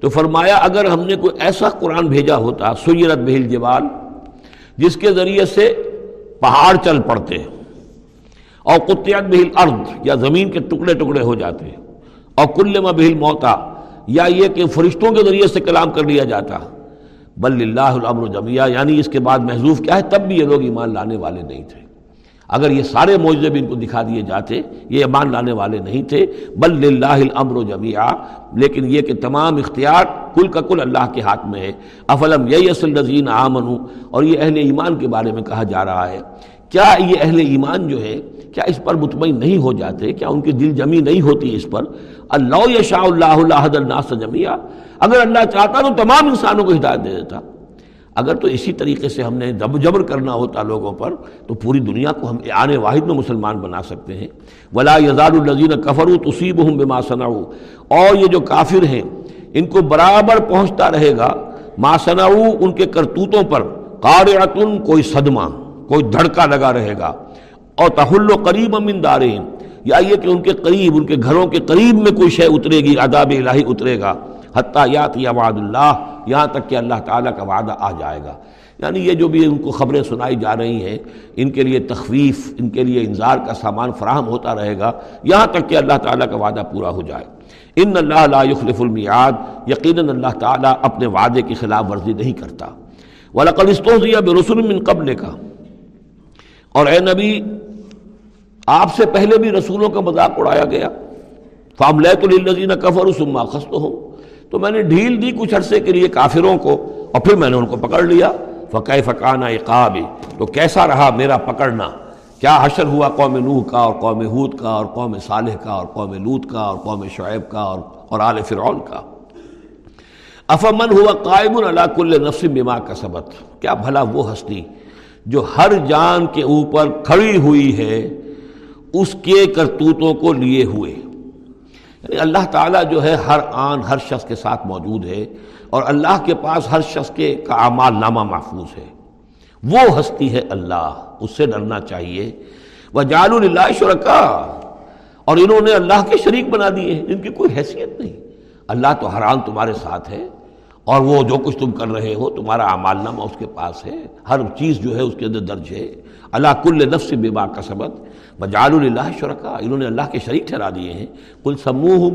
تو فرمایا اگر ہم نے کوئی ایسا قرآن بھیجا ہوتا، سیرت بہل جبال، جس کے ذریعے سے پہاڑ چل پڑتے اور قطیات بہل ارد یا زمین کے ٹکڑے ٹکڑے ہو جاتے اور کلما بہل موتا یا یہ کہ فرشتوں کے ذریعے سے کلام کر لیا جاتا، بل اللہ الامر جمعیہ یعنی اس کے بعد محضوف کیا ہے، تب بھی یہ لوگ ایمان لانے والے نہیں تھے۔ اگر یہ سارے معجزے بھی ان کو دکھا دیے جاتے، یہ ایمان لانے والے نہیں تھے، بل اللہ الامر و جمیا لیکن یہ کہ تمام اختیار کل کا کل اللہ کے ہاتھ میں ہے۔ افلم یہی اصل نظین آمن اور یہ اہل ایمان کے بارے میں کہا جا رہا ہے۔ کیا یہ اہل ایمان جو ہے کیا اس پر مطمئن نہیں ہو جاتے؟ کیا ان کی دل جمی نہیں ہوتی اس پر؟ اللہ شاہ اللہ اللہ الناس جمیا اگر اللہ چاہتا تو تمام انسانوں کو ہدایت دے دیتا۔ اگر تو اسی طریقے سے ہم نے دب جبر کرنا ہوتا لوگوں پر، تو پوری دنیا کو ہم آنے واحد میں مسلمان بنا سکتے ہیں۔ ولا یزار النظین کفر تصیب ہوں بے ماسنا اور یہ جو کافر ہیں، ان کو برابر پہنچتا رہے گا۔ ماسنا ان کے کرتوتوں پر۔ قارعتن کوئی صدمہ، کوئی دھڑکا لگا رہے گا۔ اور تحل و قریب امن دارین یا یہ کہ ان کے قریب، ان کے گھروں کے قریب میں کوئی شے اترے گی، عذاب الہی اترے گا۔ حتیٰ یات یا وعد اللہ، یہاں تک کہ اللہ تعالیٰ کا وعدہ آ جائے گا۔ یعنی یہ جو بھی ان کو خبریں سنائی جا رہی ہیں، ان کے لیے تخویف، ان کے لیے انظار کا سامان فراہم ہوتا رہے گا، یہاں تک کہ اللہ تعالیٰ کا وعدہ پورا ہو جائے۔ ان اللہ لا یخلف المیعاد، یقیناً اللہ تعالیٰ اپنے وعدے کی خلاف ورزی نہیں کرتا۔ ولاقلستوزیہ بے رسول من قبل کا اور اے نبی، آپ سے پہلے بھی رسولوں کا مذاق اڑایا گیا۔ فام لیت الزین کفر ثم خست ہوں تو میں نے ڈھیل دی کچھ عرصے کے لیے کافروں کو اور پھر میں نے ان کو پکڑ لیا۔ فقہ فقانہ اقاب تو کیسا رہا میرا پکڑنا؟ کیا حشر ہوا قوم نوح کا اور قوم حود کا اور قوم صالح کا اور قوم لوت کا اور قوم شعیب کا اور اور آل فرعون کا؟ افمن ہوا قائم اللہ کل نفس بما کا سبت کیا بھلا وہ ہستی جو ہر جان کے اوپر کھڑی ہوئی ہے، اس کے کرتوتوں کو لیے ہوئے؟ اللہ تعالیٰ جو ہے ہر آن ہر شخص کے ساتھ موجود ہے اور اللہ کے پاس ہر شخص کے کا اعمال نامہ محفوظ ہے۔ وہ ہستی ہے اللہ، اس سے ڈرنا چاہیے۔ وہ جال اللہ شرکا اور انہوں نے اللہ کے شریک بنا دیے ہیں جن کی کوئی حیثیت نہیں۔ اللہ تو ہر آن تمہارے ساتھ ہے اور وہ جو کچھ تم کر رہے ہو، تمہارا اعمال نامہ اس کے پاس ہے۔ ہر چیز جو ہے اس کے اندر درج ہے۔ اللہ کل نفس بے با کا سبق بجال اللہ شرکا انہوں نے اللہ کے شریک ٹھہرا دیے ہیں۔ کل سموہ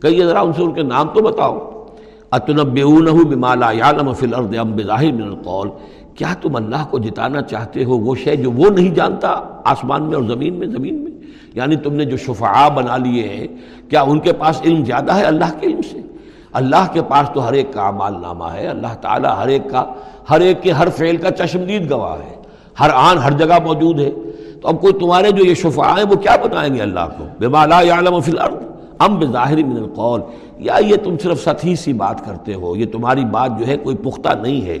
کئی ذرا ان سے ان کے نام تو بتاؤ۔ اتنب بمالا یعلم فی الارض ام بظاہر من القول۔ کیا تم اللہ کو جتانا چاہتے ہو وہ شے جو وہ نہیں جانتا آسمان میں اور زمین میں زمین میں؟ یعنی تم نے جو شفعاء بنا لیے ہیں، کیا ان کے پاس علم زیادہ ہے اللہ کے علم سے؟ اللہ کے پاس تو ہر ایک کا اعمال نامہ ہے، اللہ تعالیٰ ہر ایک کا، ہر ایک کے ہر فعل کا چشمدید گواہ ہے۔ ہر آن ہر جگہ موجود ہے۔ تو اب کوئی تمہارے جو یہ شفا ہیں وہ کیا بتائیں گے اللہ کو؟ بما لا یعلم فی الارض، ام بظاہر من القول۔ یا یہ تم صرف سطحی سی بات کرتے ہو، یہ تمہاری بات جو ہے کوئی پختہ نہیں ہے۔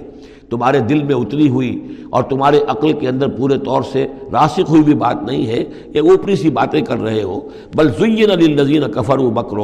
تمہارے دل میں اتری ہوئی اور تمہارے عقل کے اندر پورے طور سے راسخ ہوئی بھی بات نہیں ہے، یہ اوپری سی باتیں کر رہے ہو۔ بل زین للذین کفر و بکر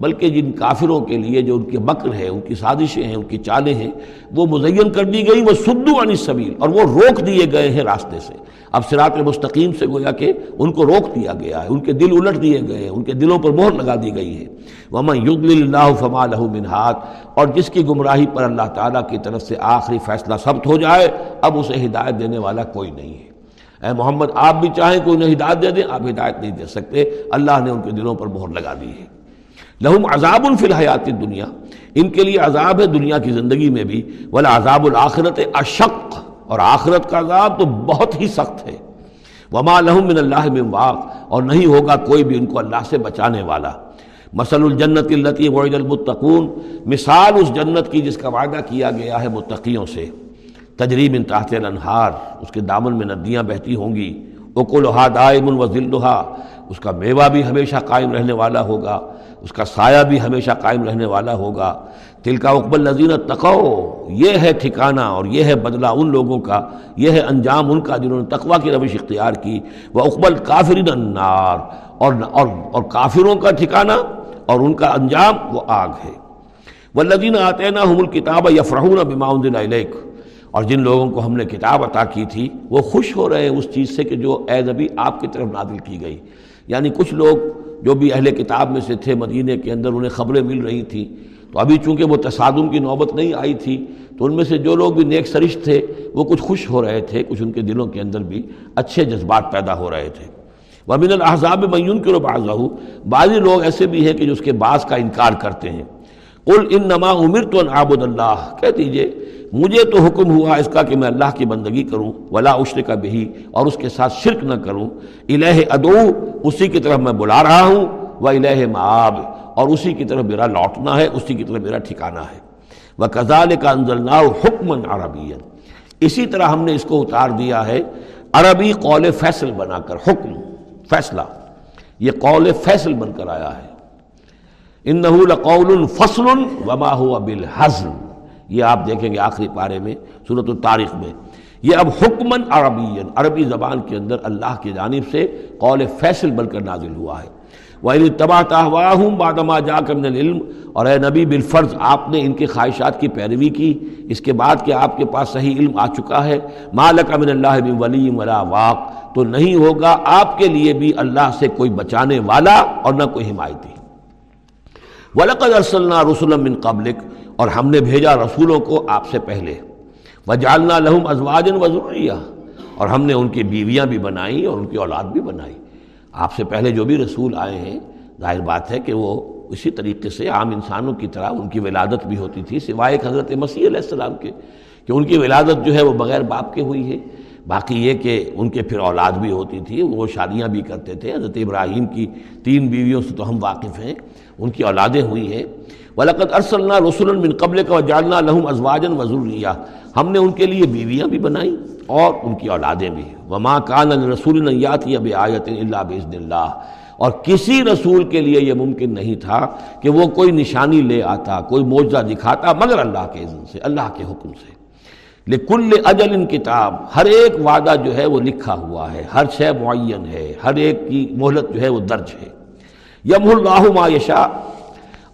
بلکہ جن کافروں کے لیے جو ان کے بکر ہے ان کی سازشیں ہیں، ان کی چالیں ہیں، وہ مزین کر دی گئی، وہ سدو عن السبیل اور وہ روک دیے گئے ہیں راستے سے۔ اب سرات مستقیم سے گویا کہ ان کو روک دیا گیا ہے، ان کے دل الٹ دیے گئے ہیں، ان کے دلوں پر مہر لگا دی گئی ہے۔ ومن یضلل اللہ فما له من ہاتھ اور جس کی گمراہی پر اللہ تعالیٰ کی طرف سے آخری فیصلہ ثبت ہو جائے، اب اسے ہدایت دینے والا کوئی نہیں ہے۔ اے محمد، آپ بھی چاہیں کوئی انہیں ہدایت دے دیں، آپ ہدایت نہیں دے سکتے۔ اللہ نے ان کے دلوں پر مہر لگا دی ہے۔ لہم عذاب فی الحیات دنیا ان کے لیے عذاب ہے دنیا کی زندگی میں بھی۔ ولا عذاب الآخرت اشق اور آخرت کا عذاب تو بہت ہی سخت ہے۔ وما لہم من اللہ من واق۔ اور نہیں ہوگا کوئی بھی ان کو اللہ سے بچانے والا۔ مثل الجنت التی وعد المتقون، مثال اس جنت کی جس کا وعدہ کیا گیا ہے متقیوں سے۔ تجریب ان تحت الانہار، اس کے دامن میں ندیاں بہتی ہوں گی۔ اکلحا دائم و اس کا میوہ بھی ہمیشہ قائم رہنے والا ہوگا۔ اس کا سایہ بھی ہمیشہ قائم رہنے والا ہوگا۔ تل کا اقبال نذیر تقو یہ ہے ٹھکانہ اور یہ ہے بدلہ ان لوگوں کا، یہ ہے انجام ان کا جنہوں نے تقوی کی روش اختیار کی۔ وہ اقبال کافرین النار، اور اور اور کافروں کا ٹھکانہ اور ان کا انجام وہ آگ ہے۔ وہ لدین آتے نا حم الکتاب یفرحون بماؤن علیک اور جن لوگوں کو ہم نے کتاب عطا کی تھی، وہ خوش ہو رہے ہیں اس چیز سے کہ جو اے نبی آپ کی طرف نازل کی گئی۔ یعنی کچھ لوگ جو بھی اہل کتاب میں سے تھے مدینہ کے اندر، انہیں خبریں مل رہی تھیں۔ تو ابھی چونکہ وہ تصادم کی نوبت نہیں آئی تھی، تو ان میں سے جو لوگ بھی نیک سرش تھے، وہ کچھ خوش ہو رہے تھے۔ کچھ ان کے دلوں کے اندر بھی اچھے جذبات پیدا ہو رہے تھے۔ وبین الحضاب میون کے بعض بعضی لوگ ایسے بھی ہیں کہ جو اس کے بعض کا انکار کرتے ہیں. قل ان نما عمر تو عابد اللہ. کہہ دیجیے، مجھے تو حکم ہوا اس کا کہ میں اللہ کی بندگی کروں، ولا عشر کا بہی اور اس کے ساتھ شرک نہ کروں. الہ ادو اسی کی طرف میں بلا رہا ہوں. وہ الہ معاب اور اسی کی طرف میرا لوٹنا ہے، اسی کی طرف میرا ٹھکانہ ہے. وہ کزال کا انزلنا حکمن عربی اسی طرح ہم نے اس کو اتار دیا ہے، عربی قول فیصل بنا کر، حکم. فیصلہ۔ یہ قول فیصل بن کر آیا ہے۔ ان قول فصل وما ہوا بالحزل یہ آپ دیکھیں گے آخری پارے میں صورت التاریخ میں۔ یہ اب حکمن عربی عربی زبان کے اندر اللہ کی جانب سے قول فیصل بن کر نازل ہوا ہے۔ وہ تباہ تاہوا ہوں بادما جا کر علم اور اے نبی بالفرض آپ نے ان کے خواہشات کی پیروی کی اس کے بعد کہ آپ کے پاس صحیح علم آ چکا ہے مالک امن اللہ بن ولی ولا واق تو نہیں ہوگا آپ کے لیے بھی اللہ سے کوئی بچانے والا اور نہ کوئی حمایتی ولقد ارسلنا رسول من قبلک اور ہم نے بھیجا رسولوں کو آپ سے پہلے۔ وجالنا لہم ازواجن وضروریہ اور ہم نے ان کی بیویاں بھی بنائی اور ان کی اولاد بھی بنائی۔ آپ سے پہلے جو بھی رسول آئے ہیں، ظاہر بات ہے کہ وہ اسی طریقے سے عام انسانوں کی طرح ان کی ولادت بھی ہوتی تھی، سوائے حضرت مسیح علیہ السلام کے، کہ ان کی ولادت جو ہے وہ بغیر باپ کے ہوئی ہے۔ باقی یہ کہ ان کے پھر اولاد بھی ہوتی تھی، وہ شادیاں بھی کرتے تھے۔ حضرت ابراہیم کی تین بیویوں سے تو ہم واقف ہیں، ان کی اولادیں ہوئی ہیں۔ ولقت ارسلنا رسول من قبل کا جالنا لہم ازواجن وضول ہم نے ان کے لیے بیویاں بھی بنائیں اور ان کی اولادیں بھی وما کان رسول نیاتی اب آیت اللہ بزن اللہ اور کسی رسول کے لیے یہ ممکن نہیں تھا کہ وہ کوئی نشانی لے آتا، کوئی معجزہ دکھاتا مگر اللہ کے عزن سے، اللہ کے حکم سے۔ لکل اجل ان کتاب ہر ایک وعدہ جو ہے وہ لکھا ہوا ہے، ہر شے معین ہے، ہر ایک کی مہلت جو ہے وہ درج ہے۔ یم اللہ ما یشا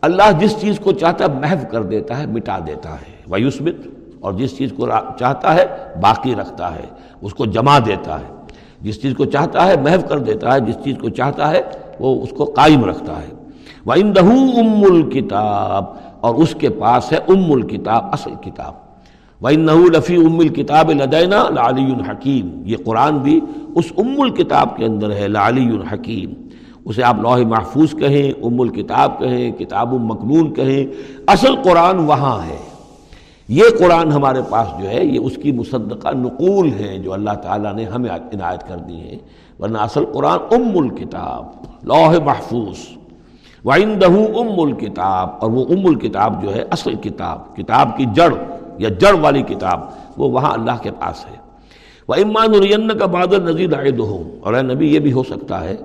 اللہ جس چیز کو چاہتا ہے محو کر دیتا ہے، مٹا دیتا ہے۔ ویوسمت اور جس چیز کو چاہتا ہے، باقی رکھتا ہے، اس کو جمع دیتا ہے۔ جس چیز کو چاہتا ہے، محو کر دیتا ہے، جس چیز کو چاہتا ہے، وہ اس کو قائم رکھتا ہے۔ وہ اندہ ام الکتاب اور اس کے پاس ہے ام الکتاب اصل کتاب۔ وَإِنَّهُ لَفِي أُمِّ الْكِتَابِ لَدَيْنَا لَعَلِيٌّ حَكِيمٌ۔ یہ قرآن بھی اس ام الکتاب کے اندر ہے لعلی حکیم اسے آپ لوح محفوظ کہیں ام الکتاب کہیں، کتاب المقنون کہیں۔ اصل قرآن وہاں ہے۔ یہ قرآن ہمارے پاس جو ہے، یہ اس کی مصدقہ نقول ہیں جو اللہ تعالیٰ نے ہمیں عنایت کر دی ہیں ورنہ اصل قرآن ام الکتاب، لوح محفوظ۔ وائندہ ام الکتاب، اور وہ ام الکتاب جو ہے اصل کتاب کتاب کی جڑ یا جڑ والی کتاب، وہ وہاں اللہ کے پاس ہے۔ وہ امان الین کا بادل نذیر عائد ہوں اور اے نبی، یہ بھی ہو سکتا ہے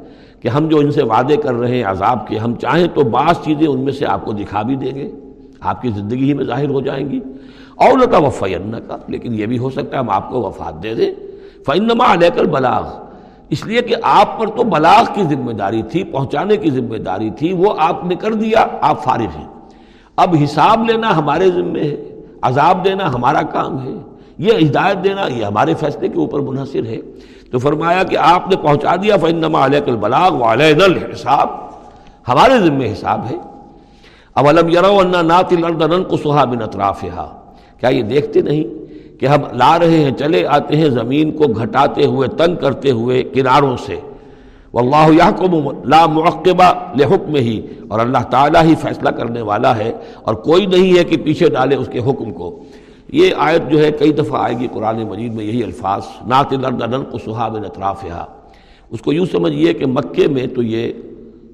کہ ہم جو ان سے وعدے کر رہے ہیں، عذاب کے، ہم چاہیں تو بعض چیزیں ان میں سے آپ کو دکھا بھی دیں گے۔ آپ کی زندگی ہی میں ظاہر ہو جائیں گی۔ اولتا وفین کا لیکن یہ بھی ہو سکتا ہے ہم آپ کو وفات دے دیں۔ فنما علیہ کر بلاغ اس لیے کہ آپ پر تو بلاغ کی ذمہ داری تھی، پہنچانے کی ذمہ داری تھی، وہ آپ نے کر دیا، آپ فارغ ہیں۔ اب حساب لینا ہمارے ذمے ہے، عذاب دینا ہمارا کام ہے۔ یہ ہدایت دینا، یہ ہمارے فیصلے کے اوپر منحصر ہے۔ تو فرمایا کہ آپ نے پہنچا دیا فنما علیہ کل بلاغ ہمارے ذمے حساب ہے۔ اولم یرو نات الردن کو بن اطراف کیا یہ دیکھتے نہیں کہ ہم لا رہے ہیں، چلے آتے ہیں، زمین کو گھٹاتے ہوئے، تنگ کرتے ہوئے کناروں سے۔ واللہ یحکم لا معقبہ لحکم ہی اور اللہ تعالیٰ ہی فیصلہ کرنے والا ہے۔ اور کوئی نہیں ہے کہ پیچھے ڈالے اس کے حکم کو۔ یہ آیت جو ہے کئی دفعہ آئے گی قرآن مجید میں یہی الفاظ نات الردن کو صحاب اطراف اس کو یوں سمجھیے کہ مکے میں تو یہ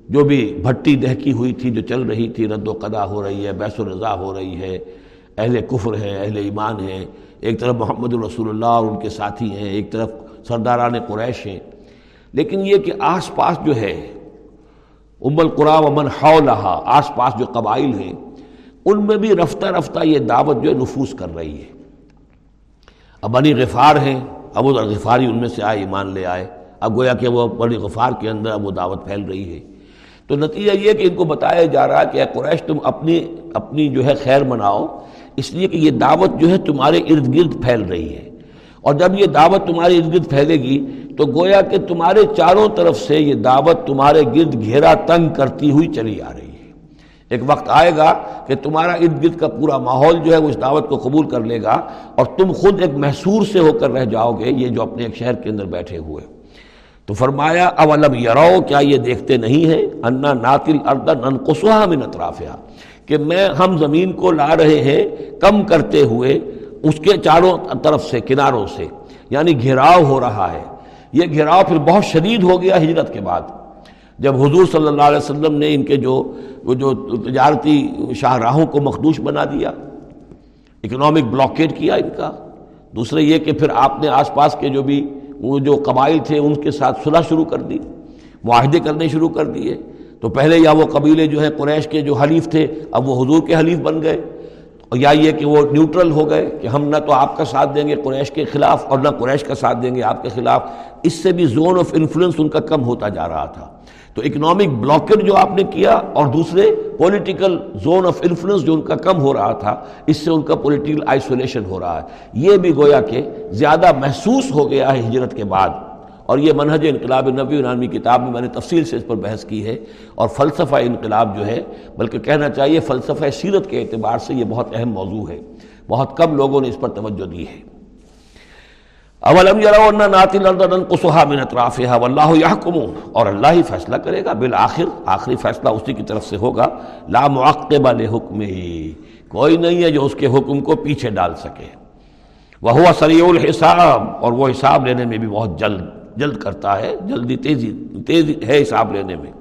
جو بھی بھٹی دہکی ہوئی تھی، جو چل رہی تھی، رد و قدا ہو رہی ہے بیس و رضا ہو رہی ہے، اہل کفر ہیں، اہل ایمان ہیں، ایک طرف محمد الرسول اللہ اور ان کے ساتھی ہیں، ایک طرف سرداران قریش ہیں۔ لیکن یہ کہ آس پاس جو ہے، ام القرا ومن حولہا، آس پاس جو قبائل ہیں، ان میں بھی رفتہ رفتہ یہ دعوت جو ہے نفوذ کر رہی ہے۔ اب بنی غفار ہیں ابو غفاری ان میں سے آئے، ایمان لے آئے۔ اب گویا کہ وہ بنی غفار کے اندر اب وہ دعوت پھیل رہی ہے۔ تو نتیجہ یہ کہ ان کو بتایا جا رہا ہے کہ اے قریش تم اپنی اپنی جو ہے خیر مناؤ، اس لیے کہ یہ دعوت جو ہے تمہارے ارد گرد پھیل رہی ہے۔ اور جب یہ دعوت تمہارے ارد گرد پھیلے گی، تو گویا کہ تمہارے چاروں طرف سے یہ دعوت تمہارے گرد گھیرا تنگ کرتی ہوئی چلی آ رہی ہے۔ ایک وقت آئے گا کہ تمہارا ارد گرد کا پورا ماحول جو ہے وہ اس دعوت کو قبول کر لے گا اور تم خود ایک محسور سے ہو کر رہ جاؤ گے، یہ جو اپنے ایک شہر کے اندر بیٹھے ہوئے۔ تو فرمایا، اولم یرو کیا یہ دیکھتے نہیں ہیں؟ انا ناتل اردن انقصہ من اطرافیہ کہ میں ہم زمین کو لا رہے ہیں، کم کرتے ہوئے، اس کے چاروں طرف سے، کناروں سے۔ یعنی گھیراؤ ہو رہا ہے۔ یہ گھیراؤ پھر بہت شدید ہو گیا ہجرت کے بعد۔ جب حضور صلی اللہ علیہ وسلم نے ان کے جو، وہ جو تجارتی شاہراہوں کو مخدوش بنا دیا اکنامک بلاکیٹ کیا ان کا۔ دوسرے یہ کہ پھر آپ نے آس پاس کے جو بھی وہ جو قبائل تھے ان کے ساتھ صلح شروع کر دی، معاہدے کرنے شروع کر دیے۔ تو پہلے یا وہ قبیلے جو ہیں قریش کے جو حلیف تھے، اب وہ حضور کے حلیف بن گئے۔ اور یا یہ کہ وہ نیوٹرل ہو گئے کہ ہم نہ تو آپ کا ساتھ دیں گے قریش کے خلاف اور نہ قریش کا ساتھ دیں گے آپ کے خلاف۔ اس سے بھی زون آف انفلوئنس ان کا کم ہوتا جا رہا تھا۔ تو اکنامک بلاکر جو آپ نے کیا اور دوسرے پولیٹیکل زون آف انفلوئنس جو ان کا کم ہو رہا تھا، اس سے ان کا پولیٹیکل آئسولیشن ہو رہا ہے۔ یہ بھی گویا کہ زیادہ محسوس ہو گیا ہے ہجرت کے بعد۔ اور یہ منہج انقلاب نبی نامی کتاب میں میں نے تفصیل سے اس پر بحث کی ہے۔ اور فلسفہ انقلاب جو ہے، بلکہ کہنا چاہیے فلسفہ سیرت کے اعتبار سے یہ بہت اہم موضوع ہے۔ بہت کم لوگوں نے اس پر توجہ دی ہے۔ اولم من اطرافها واللہ یحکم اور اللہ ہی فیصلہ کرے گا بالآخر، آخری فیصلہ اسی کی طرف سے ہوگا، لا معقب لحکم ہی کوئی نہیں ہے جو اس کے حکم کو پیچھے ڈال سکے۔ وہ سریع الحساب، اور وہ حساب لینے میں بھی بہت جلد جلد کرتا ہے، جلدی تیزی تیزی ہے حساب لینے میں۔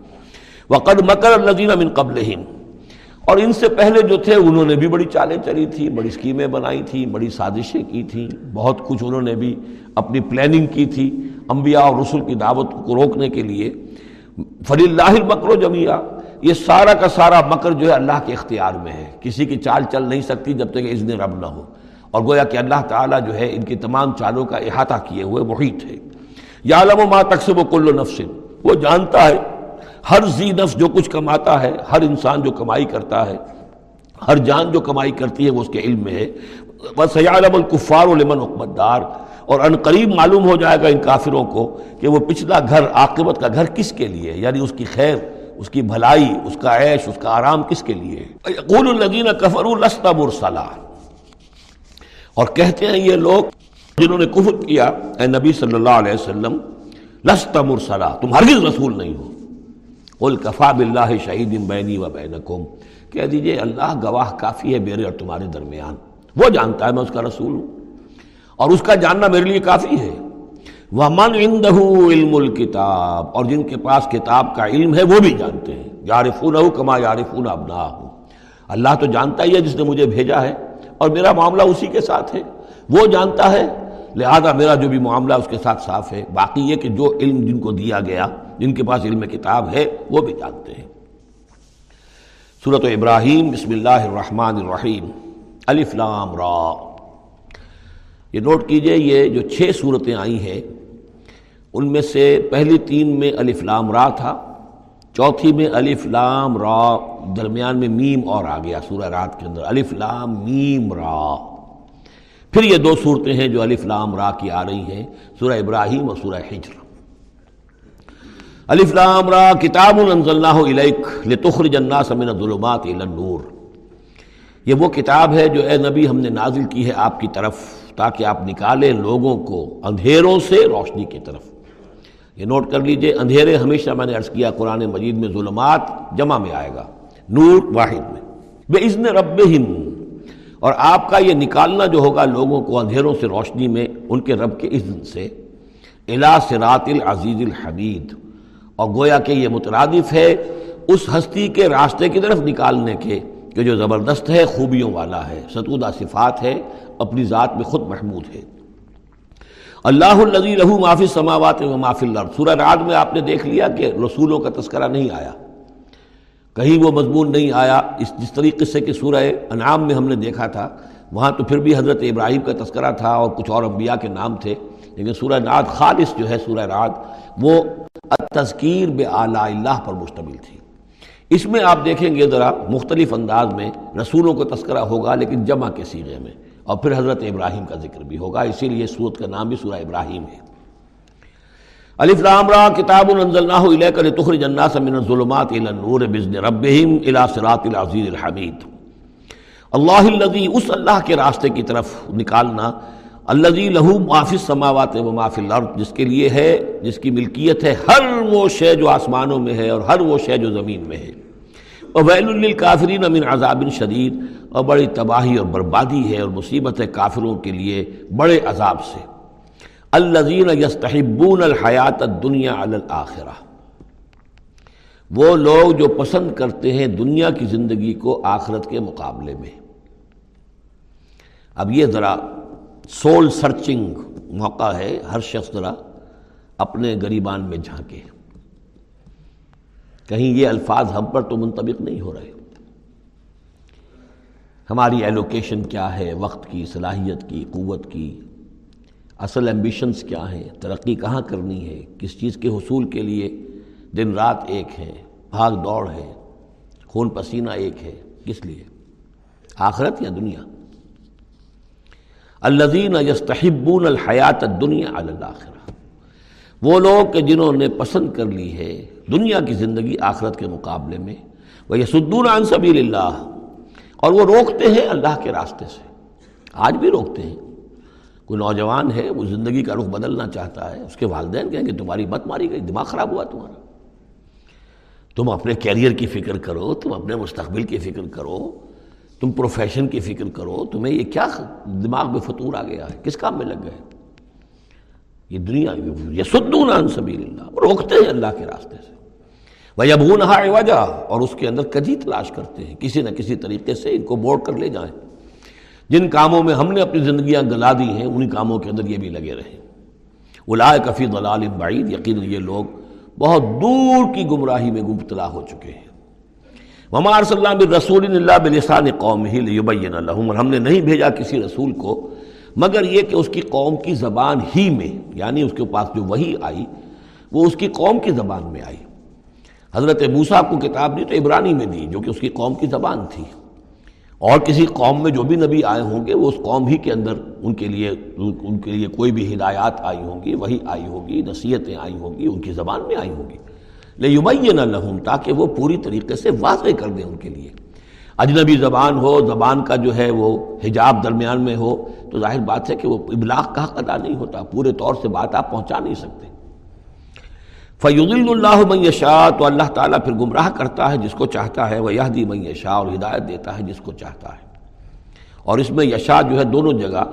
وقد مکر الزین من قبل اور ان سے پہلے جو تھے، انہوں نے بھی بڑی چالیں چلی تھی بڑی اسکیمیں بنائی تھیں، بڑی سازشیں کی تھیں، بہت کچھ انہوں نے بھی اپنی پلاننگ کی تھی انبیاء اور رسول کی دعوت کو روکنے کے لیے۔ فلی اللہ مکر و جمعہ یہ سارا کا سارا مکر جو ہے اللہ کے اختیار میں ہے۔ کسی کی چال چل نہیں سکتی جب تک اذن رب نہ ہو۔ اور گویا کہ اللہ تعالیٰ جو ہے ان کی تمام چالوں کا احاطہ کیے ہوئے محیط ہے۔ یا علم و ماں تقسیم و کل نفس۔ وہ جانتا ہے ہر زی نفس جو کچھ کماتا ہے، ہر انسان جو کمائی کرتا ہے، ہر جان جو کمائی کرتی ہے، وہ اس کے علم میں ہے۔ بس عالم الکفار لمن حکمت دار۔ اور ان قریب معلوم ہو جائے گا ان کافروں کو کہ وہ پچھلا گھر، عاقبت کا گھر کس کے لیے یعنی اس کی خیر، اس کی بھلائی، اس کا عیش، اس کا آرام کس کے لیے قول الدین کفر السطہ مرسلہ اور کہتے ہیں یہ لوگ جنہوں نے کفر کیا، اے نبی صلی اللہ علیہ وسلم، لست مرسلہ تم ہرگز رسول نہیں ہو۔ الکفا بلّہ شہید بینی و بین کہہ دیجیے، اللہ گواہ کافی ہے میرے اور تمہارے درمیان۔ وہ جانتا ہے میں اس کا رسول ہوں۔ اور اس کا جاننا میرے لیے کافی ہے۔ وہ من اندہ علم الکتاب اور جن کے پاس کتاب کا علم ہے، وہ بھی جانتے ہیں۔ یارفون کما یارفون ابنا ہوں اللہ تو جانتا ہی ہے جس نے مجھے بھیجا ہے۔ اور میرا معاملہ اسی کے ساتھ ہے۔ وہ جانتا ہے، لہذا میرا جو بھی معاملہ اس کے ساتھ صاف ہے۔ باقی یہ کہ جو علم جن کو دیا گیا جن کے پاس علم کتاب ہے، وہ بھی جانتے ہیں۔ صورت ابراہیم، بسم اللہ الرحمن الرحیم۔ الفلام را۔ یہ نوٹ کیجیے، یہ جو چھ صورتیں آئی ہیں، ان میں سے پہلی تین میں الفلام را تھا، چوتھی میں الف لام را، درمیان میں میم اور آ گیا سورہ رات کے اندر۔ الف لام میم را۔ پھر یہ دو صورتیں ہیں جو الف لام را کی آ رہی ہیں، سورہ ابراہیم اور سورہ حجر۔ الف لام را، کتاب انزلناہ الیک لتخرج الناس من الظلمات الى النور۔ یہ وہ کتاب ہے جو اے نبی ہم نے نازل کی ہے آپ کی طرف تاکہ آپ نکالیں لوگوں کو اندھیروں سے روشنی کی طرف۔ یہ نوٹ کر لیجیے، اندھیرے ہمیشہ میں نے عرض کیا، قرآن مجید میں ظلمات جمع میں آئے گا، نور واحد میں۔ بے عزن رب اور آپ کا یہ نکالنا جو ہوگا لوگوں کو اندھیروں سے روشنی میں، ان کے رب کے عزن سے الا سرات العزیز الحمید۔ اور گویا کہ یہ مترادف ہے اس ہستی کے راستے کی طرف نکالنے کے کہ جو زبردست ہے، خوبیوں والا ہے، ستودہ صفات ہے، اپنی ذات میں خود محمود ہے۔ اللہ الزی لہو معافی سماوات و معافی اللہ سورہ رات میں آپ نے دیکھ لیا کہ رسولوں کا تذکرہ نہیں آیا۔ کہیں وہ مضمون نہیں آیا۔ اس جس طریقے سے کہ سورہ انعام میں ہم نے دیکھا تھا، وہاں تو پھر بھی حضرت ابراہیم کا تذکرہ تھا اور کچھ اور انبیاء کے نام تھے۔ لیکن سورہ نعت خالص جو ہے، سورہ رات وہ تذکیر بے اعلیٰ اللہ پر مشتمل تھی۔ اس میں آپ دیکھیں گے ذرا مختلف انداز میں رسولوں کا تذکرہ ہوگا لیکن جمع کے سیغے میں، اور پھر حضرت ابراہیم کا ذکر بھی ہوگا۔ اسی لیے سورت کا نام بھی سورہ ابراہیم ہے۔ الف لام را، کتاب انزلناہ الیک لتخرج الناس من الظلمات الى النور باذن ربهم الى صراط العزیز الحمید۔ اللہ الذی اس اللہ کے راستے کی طرف نکالنا الذی لہو ما فی السماوات و ما فی الارض، جس کے لیے ہے، جس کی ملکیت ہے، ہر وہ شے جو آسمانوں میں ہے اور ہر وہ شے جو زمین میں ہے۔ ویل للکافرین من عذاب شدید، اور بڑی تباہی اور بربادی ہے اور مصیبت ہے کافروں کے لیے بڑے عذاب سے۔ الزین یستحبون الحیات الدنیا علی الآخرہ وہ لوگ جو پسند کرتے ہیں دنیا کی زندگی کو آخرت کے مقابلے میں۔ اب یہ ذرا سول سرچنگ موقع ہے ہر شخص ذرا اپنے گریبان میں جھانکے۔ کہیں یہ الفاظ ہم پر تو منطبق نہیں ہو رہے۔ ہماری ایلوکیشن کیا ہے؟ وقت کی، صلاحیت کی، قوت کی۔ اصل ایمبیشنز کیا ہیں؟ ترقی کہاں کرنی ہے؟ کس چیز کے حصول کے لیے؟ دن رات ایک ہے، بھاگ دوڑ ہے، خون پسینہ ایک ہے، کس لیے؟ آخرت یا دنیا؟ الزین یستحبون الحیات دنیا الآخرہ وہ لوگ کہ جنہوں نے پسند کر لی ہے دنیا کی زندگی آخرت کے مقابلے میں وہ یہ سدون عن سبیل اللہ اور وہ روکتے ہیں اللہ کے راستے سے۔ آج بھی روکتے ہیں۔ کوئی نوجوان ہے، وہ زندگی کا رخ بدلنا چاہتا ہے، اس کے والدین کہیں کہ تمہاری مت ماری گئی، دماغ خراب ہوا تمہارا۔ تم اپنے کیریئر کی فکر کرو، تم اپنے مستقبل کی فکر کرو۔ تم پروفیشن کی فکر کرو، تمہیں یہ کیا دماغ میں فطور آ گیا ہے؟ کس کام میں لگ گئے؟ یہ دنیا، یہ سدون عن سبیل اللہ روکتے ہیں اللہ کے راستے سے۔ وہ ابون وجہ اور اس کے اندر کجی تلاش کرتے ہیں۔ کسی نہ کسی طریقے سے ان کو بوڑھ کر لے جائیں۔ جن کاموں میں ہم نے اپنی زندگیاں گلا دی ہیں، انہی کاموں کے اندر یہ بھی لگے رہیں۔ اولائے کفی دلال بعید یقین یہ لوگ بہت دور کی گمراہی میں مبتلا ہو چکے ہیں۔ ممار صلی اللہ رسول اللہ بلسان قوم ہی لیبین الحم اور ہم نے نہیں بھیجا کسی رسول کو، مگر یہ کہ اس کی قوم کی زبان ہی میں یعنی اس کے پاس جو وہی آئی، وہ اس کی قوم کی زبان میں آئی۔ حضرت موسیٰ کو کتاب دی تو عبرانی میں دی، جو کہ اس کی قوم کی زبان تھی۔ اور کسی قوم میں جو بھی نبی آئے ہوں گے، وہ اس قوم ہی کے اندر ان کے لیے، ان کے لیے کوئی بھی ہدایات آئی ہوں گی وہی آئی ہوگی، نصیحتیں آئی ہوں گی، ان کی زبان میں آئی ہوں گی۔ لے نہ لہم، تاکہ وہ پوری طریقے سے واضح کر دیں ان کے لیے۔ اجنبی زبان ہو، زبان کا جو ہے وہ حجاب درمیان میں ہو، تو ظاہر بات ہے کہ وہ ابلاغ کا حق ادا نہیں ہوتا، پورے طور سے بات آپ پہنچا نہیں سکتے۔ فیضل اللہ من شاہ تو اللہ تعالیٰ پھر گمراہ کرتا ہے جس کو چاہتا ہے وہ یہدی من شاہ اور ہدایت دیتا ہے جس کو چاہتا ہے۔ اور اس میں یشا جو ہے دونوں جگہ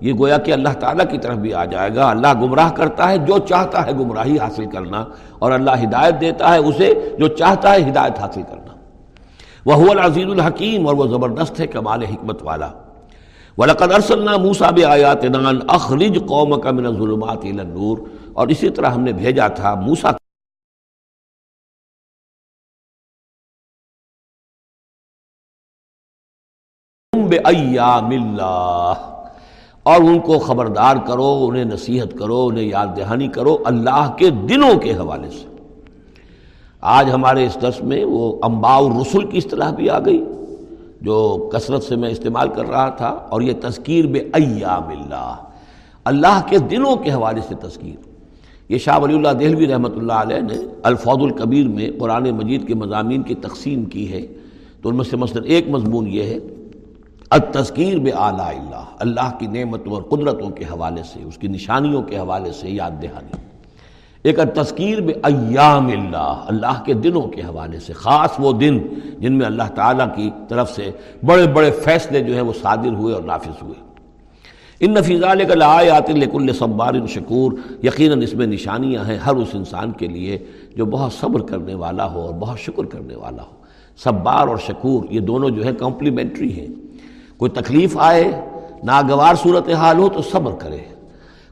یہ گویا کہ اللہ تعالیٰ کی طرف بھی آ جائے گا۔ اللہ گمراہ کرتا ہے، جو چاہتا ہے گمراہی حاصل کرنا، اور اللہ ہدایت دیتا ہے اسے جو چاہتا ہے ہدایت حاصل کرنا۔ وہ العزیز الحکیم، اور وہ زبردست ہے کمال حکمت والا۔ وَلَقَدْ أَرْسَلْنَا مُوسَى بِآيَاتِنَا أَنْ أَخْرِجْ قَوْمَكَ مِنَ الظُّلُمَاتِ إِلَى النُّورِ۔ اور اسی طرح ہم نے بھیجا تھا موسیٰ ایام اللہ اور ان کو خبردار کرو، انہیں نصیحت کرو، انہیں یاد دہانی کرو اللہ کے دنوں کے حوالے سے۔ آج ہمارے اس درس میں وہ امباء الرسل کی اصطلاح بھی آ گئی، جو کثرت سے میں استعمال کر رہا تھا، اور یہ تذکیر بے ایام اللہ اللہ کے دنوں کے حوالے سے تذکیر۔ یہ شاہ ولی اللہ دہلوی رحمۃ اللہ علیہ نے الفوظ القبیر میں قرآن مجید کے مضامین کی تقسیم کی ہے۔ تو ان میں سے مثلاً ایک مضمون یہ ہے التذکیر بے اعلیٰ اللہ اللہ کی نعمتوں اور قدرتوں کے حوالے سے، اس کی نشانیوں کے حوالے سے یاد دہانی۔ ایک تذکیر بے ایام اللہ اللہ کے دنوں کے حوالے سے، خاص وہ دن جن میں اللہ تعالیٰ کی طرف سے بڑے بڑے فیصلے جو ہیں وہ صادر ہوئے اور نافذ ہوئے۔ ان نفیزہ لے کر آیات لکل صبار شکور، یقیناً اس میں نشانیاں ہیں ہر اس انسان کے لیے جو بہت صبر کرنے والا ہو اور بہت شکر کرنے والا ہو۔ صبار اور شکور، یہ دونوں جو ہے کمپلیمنٹری ہیں۔ کوئی تکلیف آئے، ناگوار صورت حال ہو تو صبر کرے۔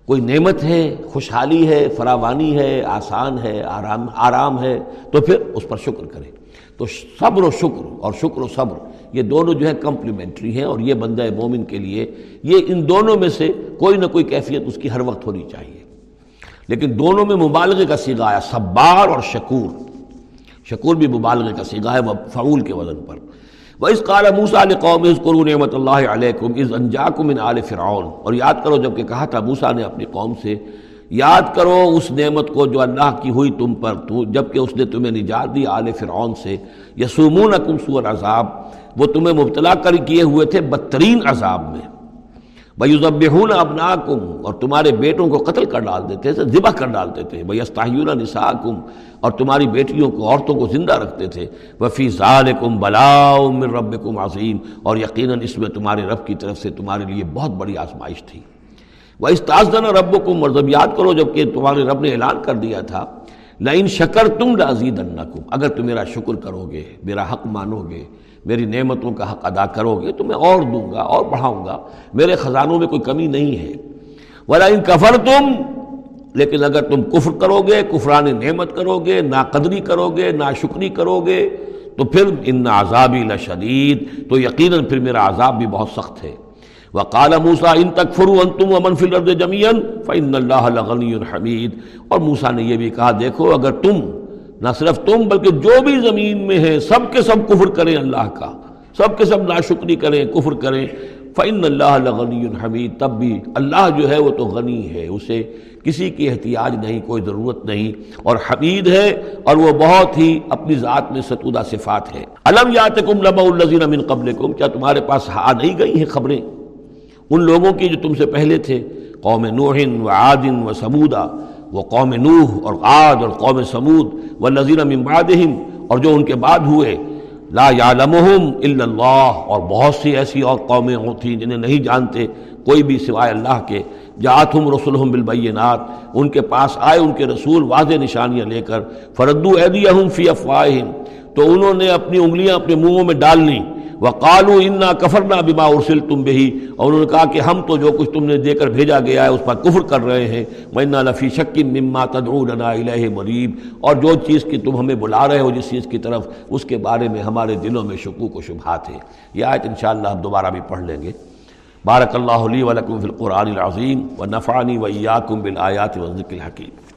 کوئی نعمت ہے، خوشحالی ہے، فراوانی ہے، آسان ہے، آرام آرام ہے، تو پھر اس پر شکر کرے۔ تو صبر و شکر اور شکر و صبر، یہ دونوں جو ہے کمپلیمنٹری ہیں اور یہ بندہ مومن کے لیے، یہ ان دونوں میں سے کوئی نہ کوئی کیفیت اس کی ہر وقت ہونی چاہیے۔ لیکن دونوں میں مبالغے کا سیگا آیا، صبار اور شکور۔ شکور بھی مبالغے کا سیگا ہے، وہ فعول کے وزن پر۔ وَإِذْ قَالَ مُوسَىٰ موسا اذْكُرُوا قوم قرو نعمت اللہ علیکم از آلِ فِرْعَوْنَ فرعون اور یاد کرو جبکہ کہا تھا موسا نے اپنی قوم سے، یاد کرو اس نعمت کو جو اللہ کی ہوئی تم پر تو، جبکہ اس نے تمہیں نجات دی آل فرعون سے۔ یسومون کم سور عذاب وہ تمہیں مبتلا کر کیے ہوئے تھے بدترین عذاب میں۔ بھون ابناکم اور تمہارے بیٹوں کو قتل کر ڈال دیتے تھے، ذبح کر ڈالتے تھے بھائی استاحیون نساکم اور تمہاری بیٹیوں کو، عورتوں کو زندہ رکھتے تھے وفی ذالکم بلاؤ من ربکم عظیم اور یقیناً اس میں تمہارے رب کی طرف سے تمہارے لیے بہت بڑی آزمائش تھی۔ وہ استاذن رب اور جب یاد کرو جبکہ تمہارے رب نے اعلان کر دیا تھا لائن شکر تم رازید اگر تم میرا شکر کرو گے، میرا حق مانو گے میری نعمتوں کا حق ادا کرو گے تو میں اور دوں گا اور بڑھاؤں گا۔ میرے خزانوں میں کوئی کمی نہیں ہے۔ ولا ان کفر تم لیکن اگر تم کفر کرو گے، کفران نعمت کرو گے نا قدری کرو گے نا شکری کرو گے، تو پھر ان عذابی لشدید، تو یقیناً پھر میرا عذاب بھی بہت سخت ہے۔ وہ کالا موسا ان تک فرو ان تم امن فل جمین فن اللہ غنی الحمید اور موسا نے یہ بھی کہا، دیکھو، اگر تم نہ صرف تم بلکہ جو بھی زمین میں ہیں سب کے سب کفر کریں اللہ کا۔ سب کے سب ناشکری کریں، کفر کریں۔ فعن اللہ غنی الحمید تب بھی اللہ جو ہے وہ تو غنی ہے، اسے کسی کی احتیاج نہیں، کوئی ضرورت نہیں۔ اور حمید ہے اور وہ بہت ہی اپنی ذات میں ستودہ صفات ہے۔ علم یات کم لبا الزین امن قبل کیا تمہارے پاس آ نہیں گئی ہیں خبریں؟ ان لوگوں کی جو تم سے پہلے تھے، قوم نوحن و عادن و سمودہ وہ قوم نوح اور عاد اور قوم سمود و نذیر بعدہم اور جو ان کے بعد ہوئے، لا یعلمہم الا اللہ اور بہت سی ایسی اور قومیں تھیں جنہیں نہیں جانتے کوئی بھی سوائے اللہ کے۔ جاتہم رسولہم بالبینات، ان کے پاس آئے ان کے رسول واضح نشانیاں لے کر، فردو ایدیہم فی افواہم تو انہوں نے اپنی انگلیاں اپنے منہوں میں ڈال لیں۔ وقالو انا کفرنا بما ارسل تم بہی اور انہوں نے کہا کہ ہم تو جو کچھ تم نے دے کر بھیجا گیا ہے، اس پر کفر کر رہے ہیں۔ مینا لفی شکن مما تدعوننا الیہ مریب اور جو چیز کی تم ہمیں بلا رہے ہو، جس چیز کی طرف اس کے بارے میں ہمارے دلوں میں شکوک و شبہات ہیں۔ یہ آیت انشاءاللہ ہم دوبارہ بھی پڑھ لیں گے۔ بارک اللہ علی ولکم فی القرآن العظیم۔ و نفعنی و ایاکم بالآیات و ذکر الحکیم۔